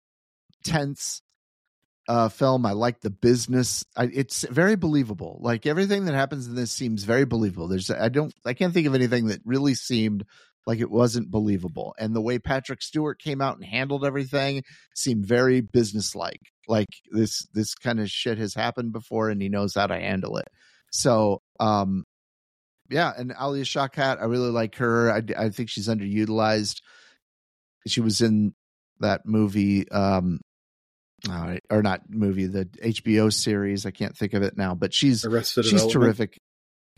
tense uh, film. I like the business. I, it's very believable. Like everything that happens in this seems very believable. There's I don't I can't think of anything that really seemed like it wasn't believable. And the way Patrick Stewart came out and handled everything seemed very businesslike. Like this this kind of shit has happened before and he knows how to handle it. So um yeah, and Alia Shawkat, I really like her. I, I think she's underutilized. She was in that movie, um, uh, or not movie, the HBO series. I can't think of it now, but she's Arrested she's terrific.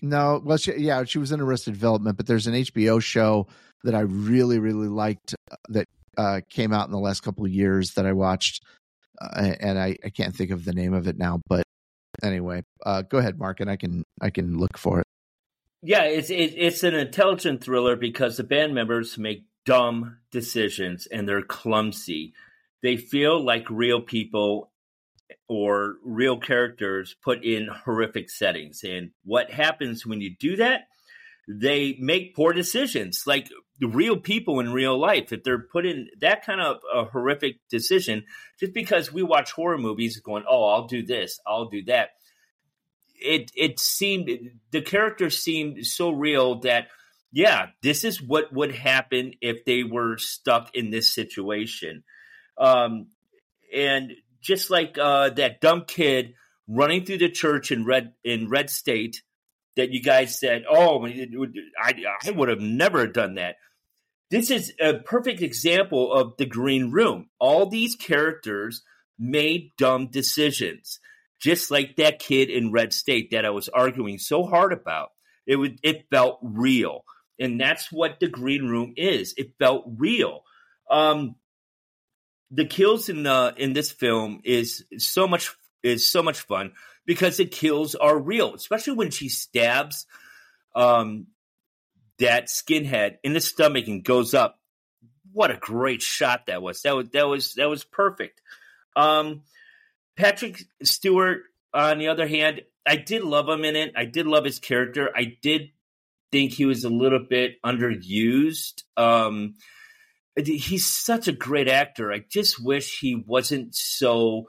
No, well, she, yeah, she was in Arrested Development, but there's an HBO show that I really, really liked uh, that uh, came out in the last couple of years that I watched, uh, and I, I can't think of the name of it now. But anyway, uh, go ahead, Mark, and I can I can look for it. Yeah, it's it, it's an intelligent thriller because the band members make dumb decisions and they're clumsy. They feel like real people or real characters put in horrific settings. And what happens when you do that? They make poor decisions, like real people in real life. If they're put in that kind of a horrific decision, just because we watch horror movies going, oh, I'll do this, I'll do that. It it seemed the characters seemed so real that yeah, this is what would happen if they were stuck in this situation. Um, and just like uh, that dumb kid running through the church in red in red state that you guys said, "Oh, I I would have never done that." This is a perfect example of the green room. All these characters made dumb decisions, just like that kid in red state that I was arguing so hard about. It would it felt real, and that's what the green room is. It felt real. Um, the kills in the in this film is so much is so much fun because the kills are real, especially when she stabs um that skinhead in the stomach and goes up. What a great shot that was. That was that was that was perfect. Um Patrick Stewart, on the other hand, I did love him in it. I did love his character. I did think he was a little bit underused. Um he's such a great actor. I just wish he wasn't so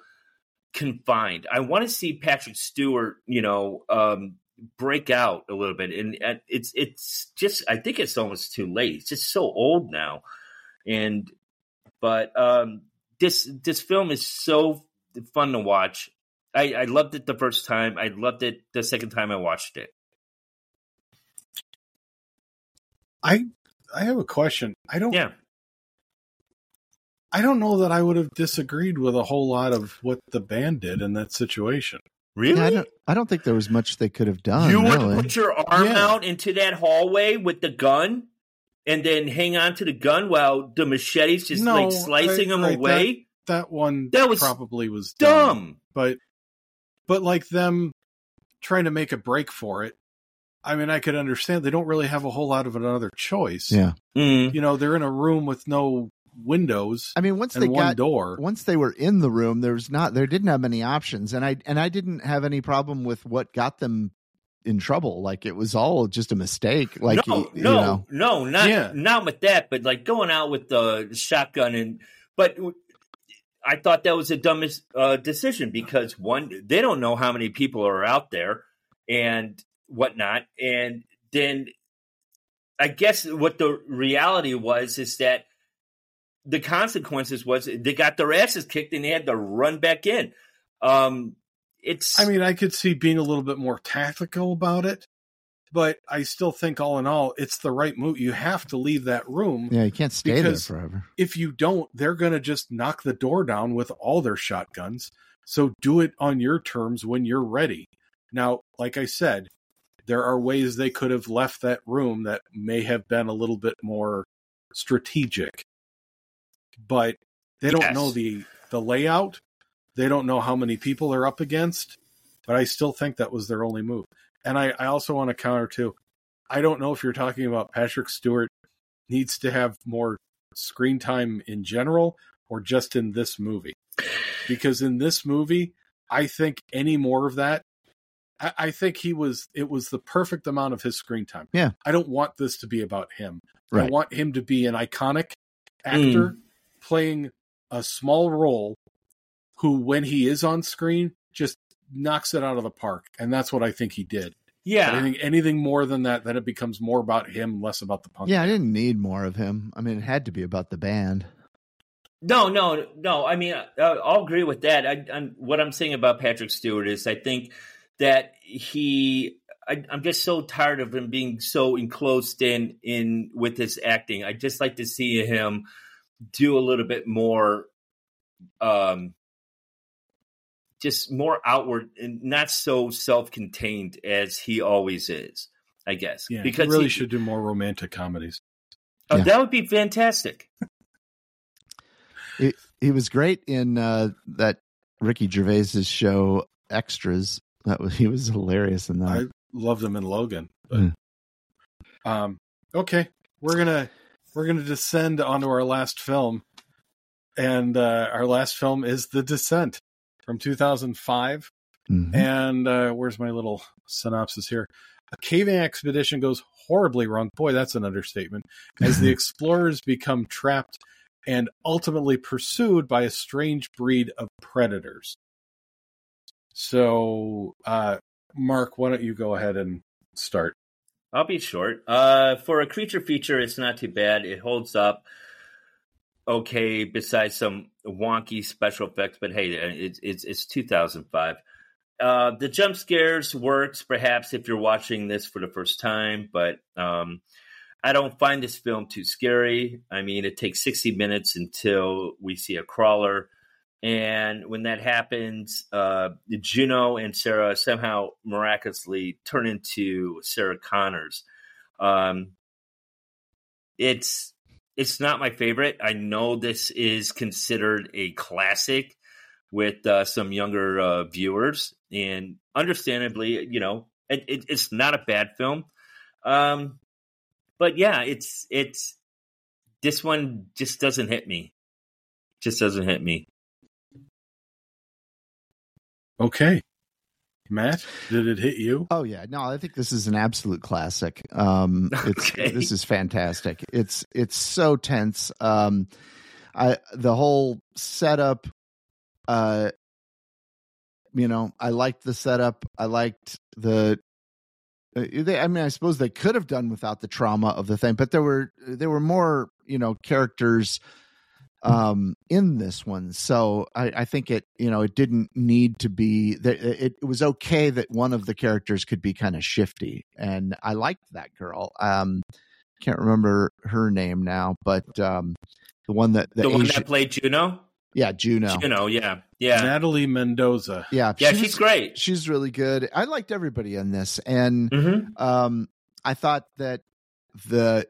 confined. I want to see Patrick Stewart, you know, um, break out a little bit, and, it's it's just I think it's almost too late. It's just so old now, and but um, this this film is so fun to watch. I, I loved it the first time. I loved it the second time I watched it. I I have a question. I don't Yeah. I don't know that I would have disagreed with a whole lot of what the band did in that situation. Really? Yeah, I don't I don't think there was much they could have done. you would really. put your arm Yeah. out into that hallway with the gun and then hang on to the gun while the machete's just No, like slicing right, them right, away? That one That was probably was dumb. Dumb. But but like them trying to make a break for it. I mean, I could understand they don't really have a whole lot of another choice. Yeah. Mm. You know, they're in a room with no windows I mean, once and they one got door. once they were in the room, there was not there didn't have many options, and I and I didn't have any problem with what got them in trouble. Like it was all just a mistake. Like no, you, you no, know, no, not Yeah. not with that, but like going out with the shotgun and but I thought that was the dumbest uh, decision because one, they don't know how many people are out there and whatnot, and then I guess what the reality was is that the consequences was they got their asses kicked and they had to run back in. Um, it's I mean, I could see being a little bit more tactical about it, but I still think all in all, it's the right move. You have to leave that room. yeah, you can't stay there forever. If you don't, they're going to just knock the door down with all their shotguns. So do it on your terms when you're ready. Now, like I said, there are ways they could have left that room that may have been a little bit more strategic. But they don't know the the layout. They don't know how many people they're up against. But I still think that was their only move. And I, I also want to counter too. I don't know if you're talking about Patrick Stewart needs to have more screen time in general or just in this movie. Because in this movie, I think any more of that, I, I think he was it was the perfect amount of his screen time. Yeah. I don't want this to be about him. I want him to be an iconic actor hmm. playing a small role who, when he is on screen, just knocks it out of the park, and that's what I think he did. Yeah, But I think anything more than that, then it becomes more about him, less about the punk. Yeah, I didn't need more of him. I mean, it had to be about the band. No, no, no. I mean, uh, I'll agree with that. I, I'm, what I'm saying about Patrick Stewart is, I think that he. I, I'm just so tired of him being so enclosed in in with his acting. I just like to see him do a little bit more, um, just more outward and not so self-contained as he always is. I guess Yeah, because he really he- should do more romantic comedies. Oh, Yeah. that would be fantastic. He was great in uh, that Ricky Gervais's show Extras. That was he was hilarious in that. I loved him in Logan. But, Mm. um, okay, we're gonna we're gonna descend onto our last film, and uh, our last film is The Descent from 2005. Mhm. And uh, where's my little synopsis here? A caving expedition goes horribly wrong. Boy, that's an understatement. As the explorers become trapped and ultimately pursued by a strange breed of predators. So, uh, Mark, why don't you go ahead and start? I'll be short. Uh, for a creature feature, it's not too bad. It holds up okay, besides some wonky special effects. But hey, it's it's, it's 2005. Uh, the jump scares works perhaps if you're watching this for the first time, but um, I don't find this film too scary. I mean, it takes 60 minutes until we see a crawler. And when that happens, uh, Juno and Sarah somehow miraculously turn into Sarah Connors. Um, it's it's not my favorite. I know this is considered a classic with uh, some younger uh, viewers, and understandably, you know, it, it, it's not a bad film. Um, but yeah, it's it's this one just doesn't hit me. Just doesn't hit me. Okay. Matt, did it hit you? Oh yeah, no, I think this is an absolute classic. Um, it's Okay. this is fantastic. It's it's so tense. Um, I the whole setup. Uh, you know, I liked the setup. I liked the. uh, They, I mean, I suppose they could have done without the trauma of the thing, but there were there were more, you know, characters um in this one so I, I think it you know it didn't need to be that it, it was okay that one of the characters could be kind of shifty and i liked that girl um can't remember her name now but um the one that the, The, one Asian- that played Juno, yeah juno Juno, yeah, yeah, Natalie Mendoza. yeah yeah. she she's was- great. she's really good i liked everybody in this and hmm um i thought that the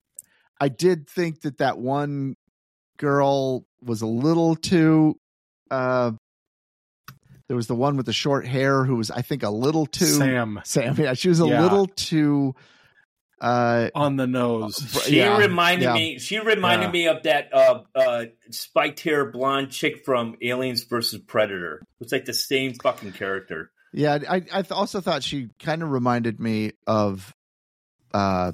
i did think that that one girl was a little too uh there was the one with the short hair who was i think a little too Sam Sam, yeah, she was a Yeah. little too uh on the nose. She yeah, reminded yeah. me. She reminded Yeah. me of that uh, uh, spiked hair blonde chick from Aliens versus Predator. It's like the same fucking character. Yeah, I I also thought she kind of reminded me of uh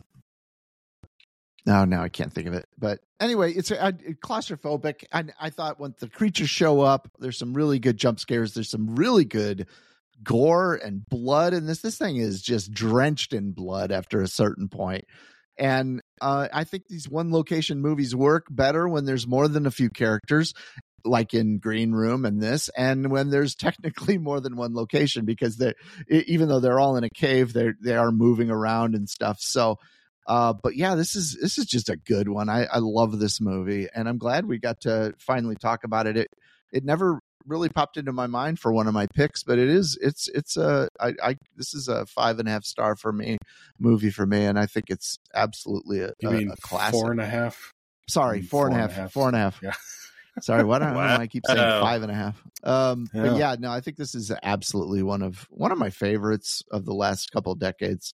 no, no, I can't think of it. But anyway, it's uh, claustrophobic. I I thought when the creatures show up, there's some really good jump scares. There's some really good gore and blood in this. This thing is just drenched in blood after a certain point. And uh, I think these one location movies work better when there's more than a few characters like in green room and this and when there's technically more than one location because they even though they're all in a cave they they are moving around and stuff so uh but yeah this is this is just a good one i i love this movie and i'm glad we got to finally talk about it it it never really popped into my mind for one of my picks but it is it's it's a i i this is a five and a half star for me movie for me and i think it's absolutely a, You a, mean a classic four and a half? sorry Mm, four and a four half and a half. four and a half Yeah. sorry why don't, I, I keep saying Wow. five and a half um Yeah. but yeah no i think this is absolutely one of one of my favorites of the last couple of decades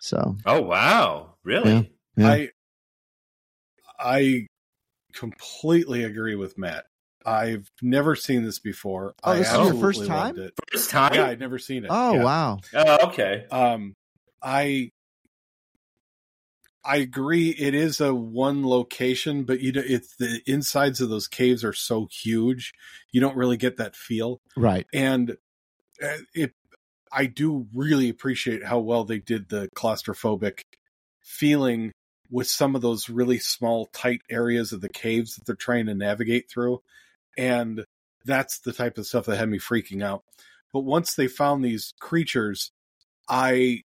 so Oh wow, really? Yeah. I I completely agree with Matt. I've never seen this before. Oh, I this is your first time? First time? Yeah, I'd never seen it. oh Yeah. wow Oh, okay. Um, I I agree. It is a one location, but you know, it's the insides of those caves are so huge, you don't really get that feel. Right. And uh, it, I do really appreciate how well they did the claustrophobic feeling with some of those really small, tight areas of the caves that they're trying to navigate through. And that's the type of stuff that had me freaking out. But once they found these creatures, I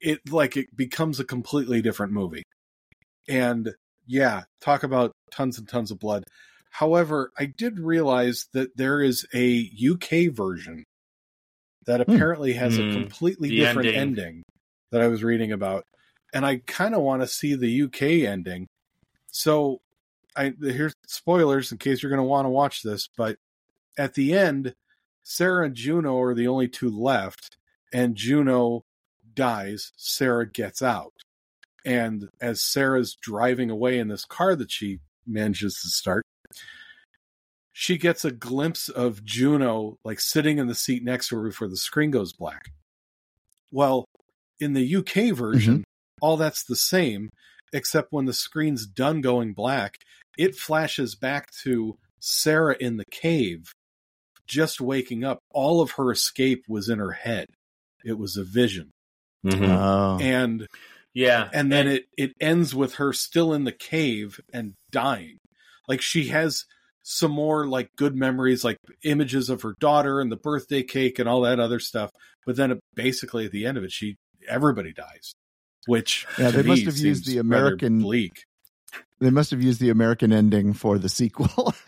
it like it becomes a completely different movie. And yeah, talk about tons and tons of blood. However, I did realize that there is a UK version that apparently has Hmm. a completely The different ending. ending. that I was reading about. And I kind of want to see the UK ending. So I here's spoilers in case you're going to want to watch this, but at the end Sarah and Juno are the only two left and Juno dies, Sarah gets out. And as Sarah's driving away in this car that she manages to start, she gets a glimpse of Juno like sitting in the seat next to her before the screen goes black. Well, in the UK version, all that's the same, except when the screen's done going black, it flashes back to Sarah in the cave, just waking up. All of her escape was in her head. It was a vision. Mhm. Oh. And yeah, and then it it ends with her still in the cave and dying like she has some more like good memories like images of her daughter and the birthday cake and all that other stuff but then uh, basically at the end of it she everybody dies which Yeah, to they must have used the American- bleak They must have used the American ending for the sequel.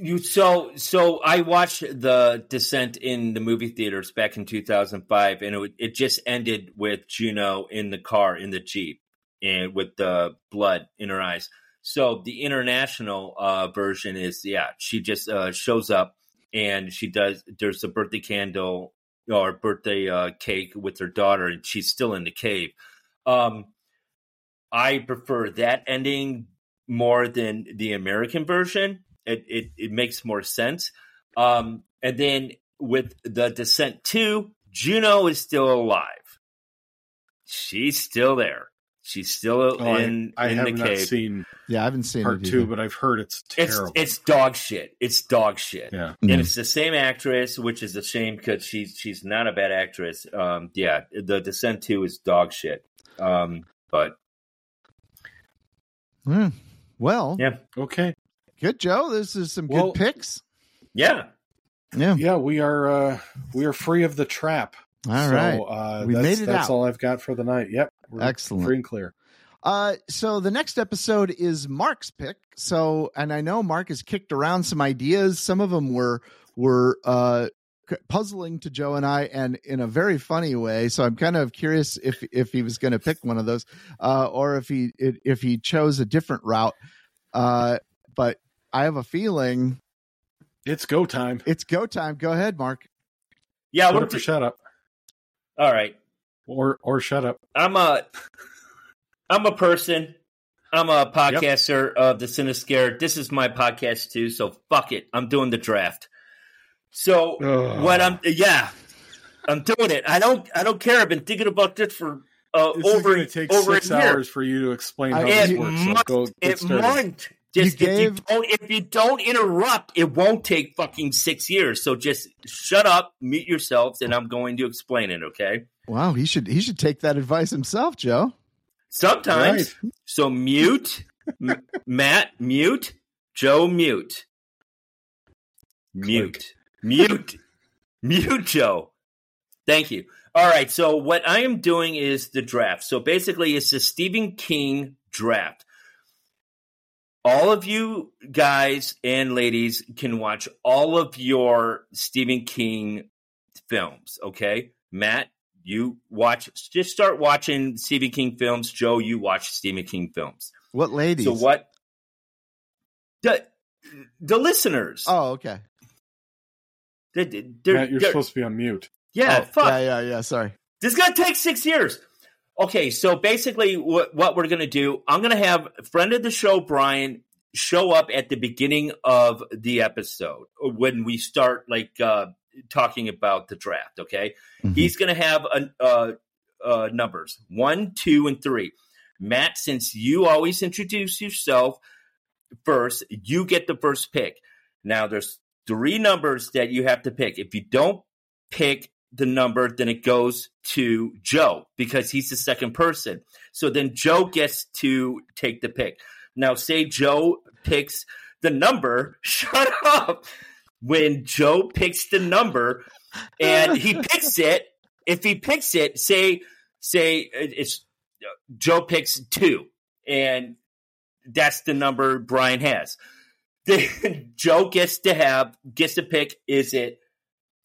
You so so I watched the Descent in the movie theaters back in 2005, and it it just ended with Juno in the car in the jeep and with the blood in her eyes. So the international uh, version is yeah, she just uh, shows up and she does. There's a birthday candle or birthday uh, cake with her daughter, and she's still in the cave. Um, I prefer that ending more than the American version. It it, it makes more sense. Um, and then with the Descent Two, Juno is still alive. She's still there. She's still Oh, in I, I in have the not cave. seen yeah, I haven't seen part it two but i've heard it's It's terrible it's dog shit. It's dog shit. yeah. And it's the same actress, which is a shame because she's she's not a bad actress. Um, yeah, the Descent Two is dog shit. Um, but Hmm. Well, Yeah. okay good, Joe. This is some Well- good picks. yeah, Yeah. yeah we are uh we are free of the trap All so, right. uh We that's, made it that's out. all i've got for the night yep we're Excellent. free and clear Uh, so the next episode is Mark's pick. So, and I know Mark has kicked around some ideas. Some of them were were uh puzzling to Joe and I, and in a very funny way. So I'm kind of curious if if he was going to pick one of those, uh, or if he if he chose a different route. Uh, but I have a feeling it's go time it's go time. Go ahead, Mark. yeah. shut We're up or shut up all right. Or or shut up I'm a I'm a person. I'm a podcaster of the Cinescare. This is my podcast too, so fuck it. I'm doing the draft. So Ugh. what I'm yeah, I'm doing it. I don't I don't care. I've been thinking about this for uh, This over gonna take over six a year. hours for you to explain I- how It this works. So must- go It started. won't. Just You if you don't if you don't interrupt, it won't take fucking six years. So just shut up, mute yourselves, and I'm going to explain it. Okay. Wow, he should he should take that advice himself, Joe. Sometimes. So mute, M- Matt, mute, Joe, mute, mute, mute, mute, Joe. Thank you. All right. So what I am doing is the draft. So basically, it's the Stephen King draft. All of you guys and ladies can watch all of your Stephen King films. Okay, Matt, you watch. Just start watching Stephen King films. Joe, you watch Stephen King films. What ladies? So what? The the listeners. Oh, okay. They- they- they're- Matt, you're they're- supposed to be on mute. yeah, Oh, fuck. Yeah, yeah, yeah. Sorry. This is gonna take six years. Okay, so basically, what what we're gonna do? I'm gonna have friend of the show, Brian, show up at the beginning of the episode when we start like uh, talking about the draft. Okay, Mhm. he's gonna have a, uh, uh, numbers one, two, and three. Matt, since you always introduce yourself first, you get the first pick. Now, there's three numbers that you have to pick. If you don't pick the number, then it goes to Joe because he's the second person. So then Joe gets to take the pick. Now, say Joe picks the number, shut up. When Joe picks the number and he picks it, if he picks it, say, say it's Joe picks two, and that's the number Brian has. Then Joe gets to have gets to pick is it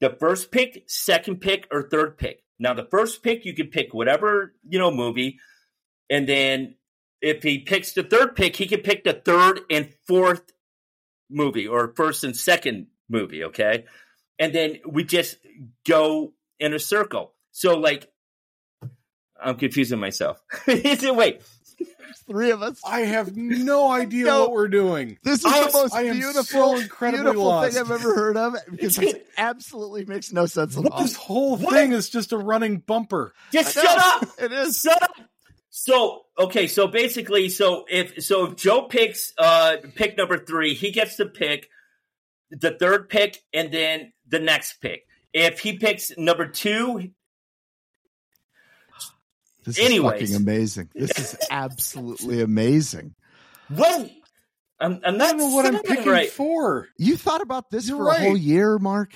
the first pick, second pick, or third pick. Now the first pick you can pick whatever you know movie, and then if he picks the third pick, he can pick the third and fourth movie or first and second movie. Okay, and then we just go in a circle. So like I'm confusing myself. Wait, three of us. I have no idea no, what we're doing. This is I, the most beautiful, so incredibly beautiful lost. thing I've ever heard of because it absolutely makes no sense at all. This whole what? thing is just a running bumper. Just shut up. It is. Shut up. So okay, so basically, so if so if Joe picks uh pick number three, he gets to pick the third pick and then the next pick. If he picks number two, this Anyways. is fucking amazing. This is absolutely amazing. Wait, I'm, I'm not know what I'm picking right. for. You thought about this You're for right. a whole year, Mark?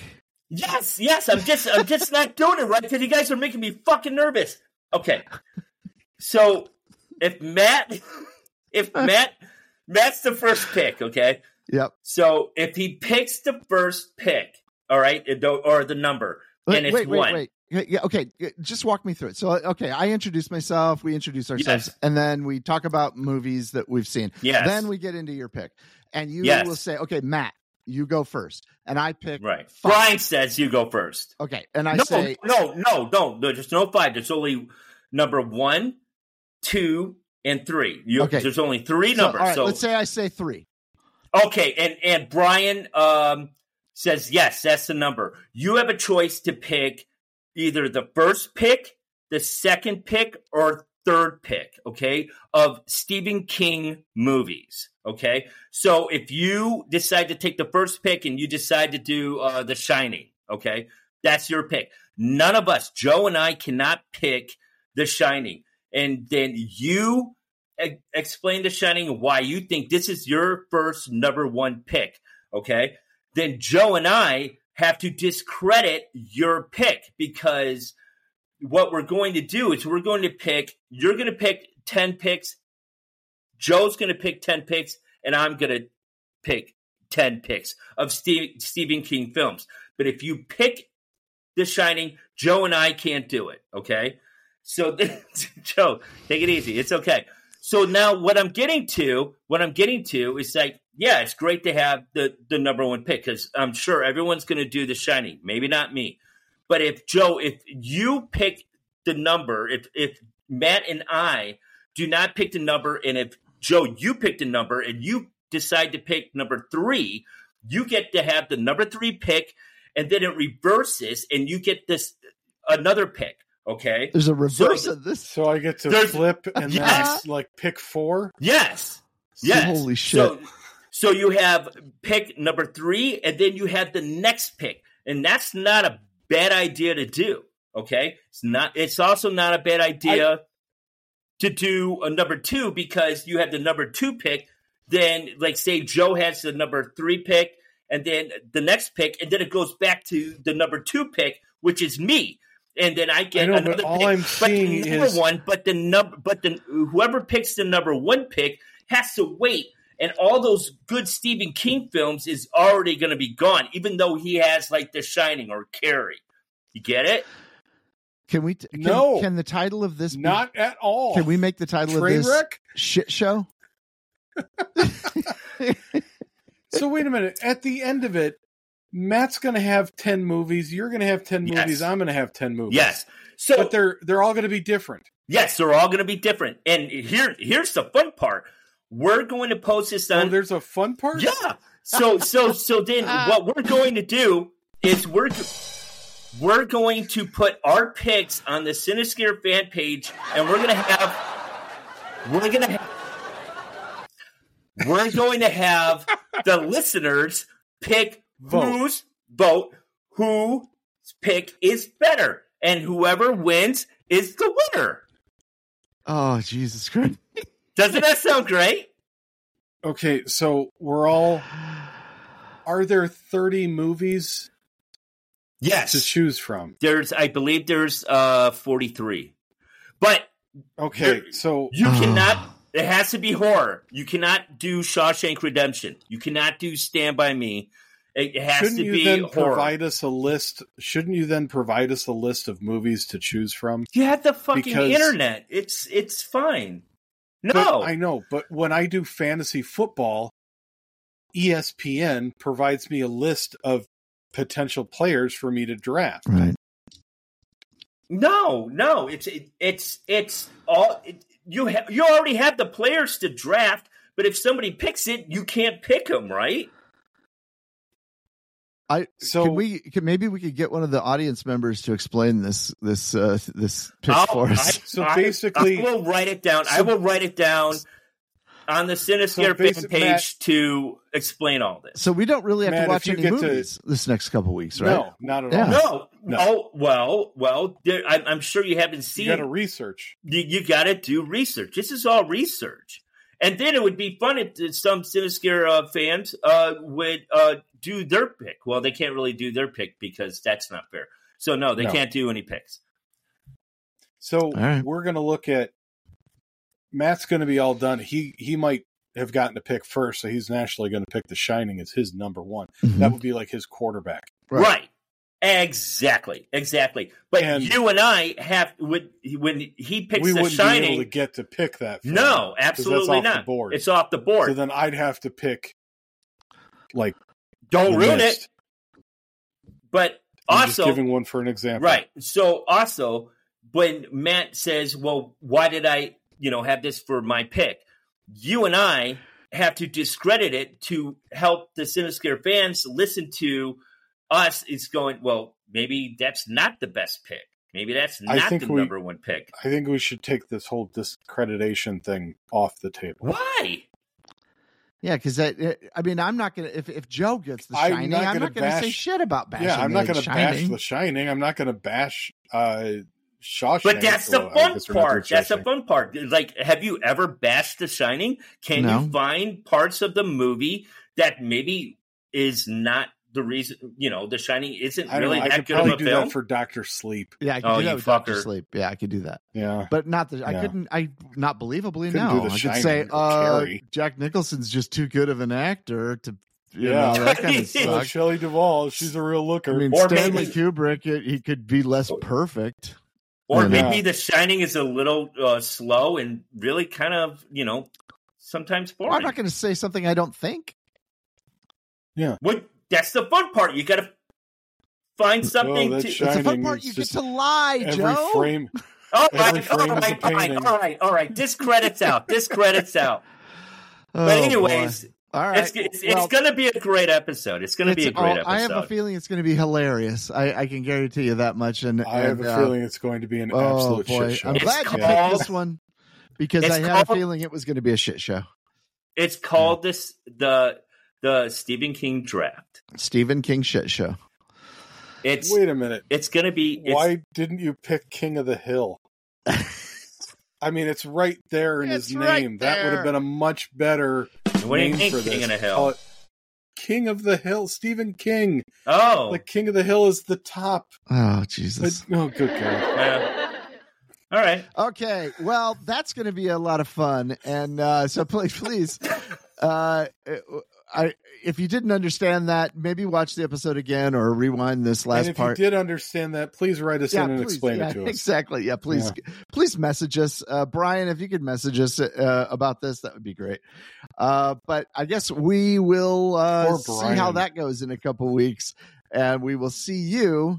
Yes, yes. I'm just, I'm just not doing it right because you guys are making me fucking nervous. Okay, so if Matt, if Matt, Matt's the first pick. Okay. Yep. So if he picks the first pick, all right, or the number, wait, and it's wait, wait, one. Wait. Yeah, okay. Just walk me through it. So, uh, okay, I introduce myself. We introduce ourselves, yes. and then we talk about movies that we've seen. Yes. Then we get into your pick, and you yes. will say, "Okay, Matt, you go first. and I pick right. Five. Brian says you go first. Okay, and I no, say, "No, no, no, no. There's no five. There's only number one, two, and three. You, okay, there's only three numbers. So, right, so let's say I say three. Okay, and and Brian um, says yes, that's the number. You have a choice to pick either the first pick, the second pick, or third pick, okay, of Stephen King movies. Okay. So if you decide to take the first pick and you decide to do uh, The Shining, okay, that's your pick. None of us, Joe and I, cannot pick The Shining. And then you explain The Shining why you think this is your first number one pick, okay? Then Joe and I have to discredit your pick because what we're going to do is we're going to pick, you're going to pick 10 picks, Joe's going to pick 10 picks, and I'm going to pick 10 picks of Steve, Stephen King films. But if you pick The Shining, Joe and I can't do it, okay? So, Joe, take it easy. It's okay. So now what I'm getting to, what I'm getting to is like, yeah, it's great to have the the number one pick because I'm sure everyone's going to do The Shining. Maybe not me, but if Joe, if you pick the number, if if Matt and I do not pick the number, and if Joe you pick the number and you decide to pick number three, you get to have the number three pick, and then it reverses, and you get this another pick. Okay. There's a reverse so, of this. So I get to flip and yes. then like pick four. Yes. Yes. Holy shit. So, so you have pick number three, and then you have the next pick, and that's not a bad idea to do. Okay, it's not. It's also not a bad idea I, to do a number two because you have the number two pick. Then, like, say Joe has the number three pick, and then the next pick, and then it goes back to the number two pick, which is me and then I get I know, another all pick. I'm but seeing the number is... one, but the number, but the whoever picks the number one pick has to wait, and all those good Stephen King films is already going to be gone, even though he has like The Shining or Carrie. You get it? Can we? T- can, no. Can the title of this? Be, Not at all. Can we make the title Train of this wreck? shit show? so wait a minute. At the end of it, Matt's going to have 10 movies, you're going to have 10 Yes. movies, I'm going to have 10 movies. Yes. So But they're they're all going to be different. yes, they're all going to be different. And here, here's the fun part: we're going to post this Oh, on there's a fun part? Yeah. So so so then what we're going to do is we're we're going to put our picks on the Cinescare fan page, and we're going to have we're gonna ha- we're going to have the listeners pick Vote. whose vote whose pick is better, and whoever wins is the winner. Oh Jesus Christ! Doesn't that sound great? Okay, so we're all. Are there 30 movies Yes. to choose from? There's, I believe, there's uh 43, but Okay, There- so you Oh. cannot. It has to be horror. You cannot do Shawshank Redemption. You cannot do Stand by Me. It it has shouldn't to you be then horror. provide us a list? Shouldn't you then provide us a list of movies to choose from? you have the fucking Because- internet. It's it's fine. But No, I know, but when I do fantasy football, ESPN provides me a list of potential players for me to draft. Right. no, no. It's it, it's it's all it, you. Ha- you already have the players to draft. But if somebody picks it, you can't pick them, right? I So- can we can maybe we could get one of the audience members to explain this this uh this pitch I'll- for us. I- So I- basically- I will write it down. I will write it down on the Cinescare fan basic- page Matt- to explain all this. so we don't really have Matt, to watch any get to- movies this next couple weeks, right? No, not at Yeah. all. No, No. oh well, well. There, I, I'm sure you haven't You seen. got to research. you, you got to do research. This is all research. And then it would be fun if some Cinescare uh, fans uh, would uh, do their pick. Well, they can't really do their pick because that's not fair. So no, they No. can't do any picks. So right. we're going to look at Matt's going to be all done. He he might have gotten to pick first, so he's naturally going to pick The Shining as his number one. Mhm. That would be like his quarterback. Right. Right. Exactly. Exactly. But And- you and I have would when he picks we The wouldn't be Shining. able to get to pick that. for him, absolutely that's off not. The board. It's off the board. So then I'd have to pick like Don't ruin list. it. But I'm also, giving one for an example. Right. So also, when Matt says, "Well, why did I, you know, have this for my pick?" You and I have to discredit it to help the Cinescare fans listen to us. It's going well. Maybe that's not the best pick. Maybe that's not the we- number one pick. I think we should take this whole discreditation thing off the table. Why? Yeah, because I, I mean, I'm not gonna if if Joe gets the I'm shining, not I'm not gonna say shit about bashing. yeah, I'm not going to bash The Shining. I'm not going to bash uh, Shawshank. But that's the Well, fun guess we're not doing part. That's the fun part. Like, have you ever bashed The Shining? Can No. you find parts of the movie that maybe is not the reason? You know, The Shining isn't I really know. I that could good probably of a do film. that for Doctor Sleep. Yeah, I could Oh, do you that with Doctor. Sleep. Yeah, I could do that, Yeah. but not the. I couldn't. I not believably Couldn't no. do The I could say, uh, Carrie. Jack Nicholson's just too good of an actor to. You Yeah. know, that kind of Yeah. Well, sucks. Shelley Duvall, she's a real looker. I mean, Or Stanley maybe- Kubrick, it, he could be less perfect. or Yeah. maybe The Shining is a little uh, slow and really kind of, you know, sometimes Well, boring. I'm not going to say something I don't think. Yeah. What? That's the fun part. You got to find something that to. Shining It's the fun part. is You get just to lie, every Joe. frame. all every right, frame all right, all right, all right, all right. This credits out. This credits out. Oh, But anyways, boy. all right. it's it's, Well, it's going to be a great episode. It's going to be a great oh, episode. I have a feeling it's going to be hilarious. I, I can guarantee you that much. And I have and, a uh, feeling it's going to be an Oh absolute boy, shit show. I'm It's glad you called- picked this one because I had a feeling it was going to be a shit show. It's called this the the Stephen King draft. Stephen King shit show. It's Wait a minute. it's going to be it's, Why didn't you pick King of the Hill? I mean, it's right there in It's his right name. That would have been a much better What do you name mean, for King this. of the Hill? Call King of the Hill, Stephen King. oh the King of the Hill is the top. Oh But, Jesus. oh, good God. yeah. all right. Okay, well that's going to be a lot of fun, and uh, so please, please, uh, I if you didn't understand that, maybe watch the episode again or rewind this last and if part. you did understand that, please write us in and please, explain yeah, it to us. Exactly. Yeah, please, please message us, uh, Brian. If you could message us uh, about this, that would be great. Uh, but I guess we will uh, see how that goes in a couple weeks, and we will see you.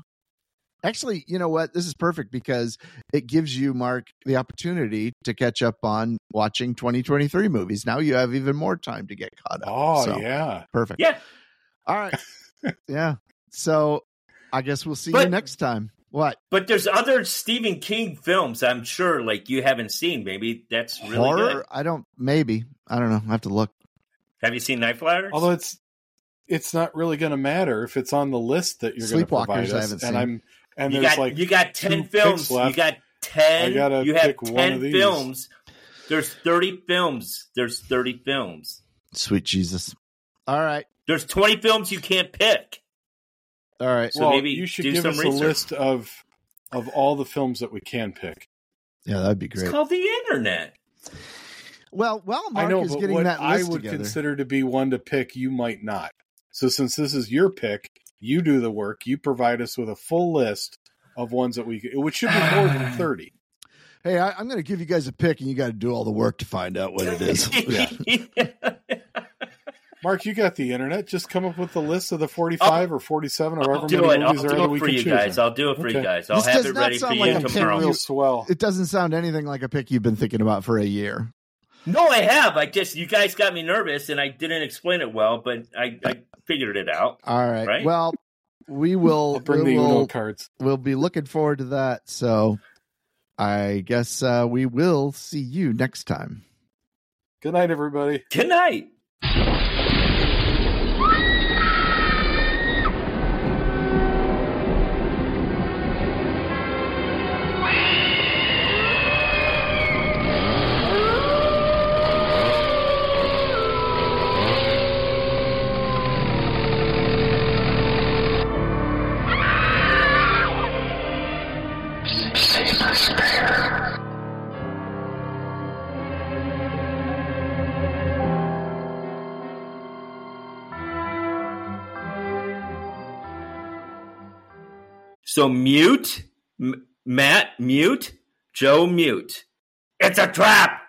Actually, you know what? This is perfect because it gives you, Mark, the opportunity to catch up on watching 2023 movies. Now you have even more time to get caught up. Oh, So, yeah. Perfect. Yeah. All right. yeah. So I guess we'll see you next time. What But there's other Stephen King films. I'm sure, like you haven't seen. Maybe that's really horror? good. I don't. Maybe I don't know. I have to look. Have you seen Night Flyers? Although it's it's not really going to matter if it's on the list that you're going to Sleepwalkers, provide I haven't and seen. I'm and you there's got like you got two ten picks films. You got ten. I gotta you have pick one ten of these. films. There's thirty films. There's thirty films. Sweet Jesus. All right. There's twenty films you can't pick. All right. So well, maybe you should do give some us research. a list of of all the films that we can pick. Yeah, that'd be great. It's called the internet. Well, well, Mark I know, is but getting what that I would together. consider to be one to pick, you might not. So since this is your pick, you do the work. You provide us with a full list of ones that we, which should be more than thirty. hey, I, I'm going to give you guys a pick, and you got to do all the work to find out what it is. Mark, you got the internet. Just come up with the list of the forty-five or forty-seven, or I'll however do many it. I'll movies there are do that it we for can you choose. guys. from. I'll do it for you guys. I'll This have does it not ready for sound you like a Make 'em pick tomorrow. real swell. it doesn't sound anything like a pick you've been thinking about for a year. No, I have. I just you guys got me nervous, and I didn't explain it well, but I, I figured it out. All right. Right? Well, we will. I'll bring we the Uno will cards. we'll be looking forward to that. So, I guess uh, we will see you next time. Good night, everybody. Good night. So mute, M- Matt, mute, Joe, mute. It's a trap.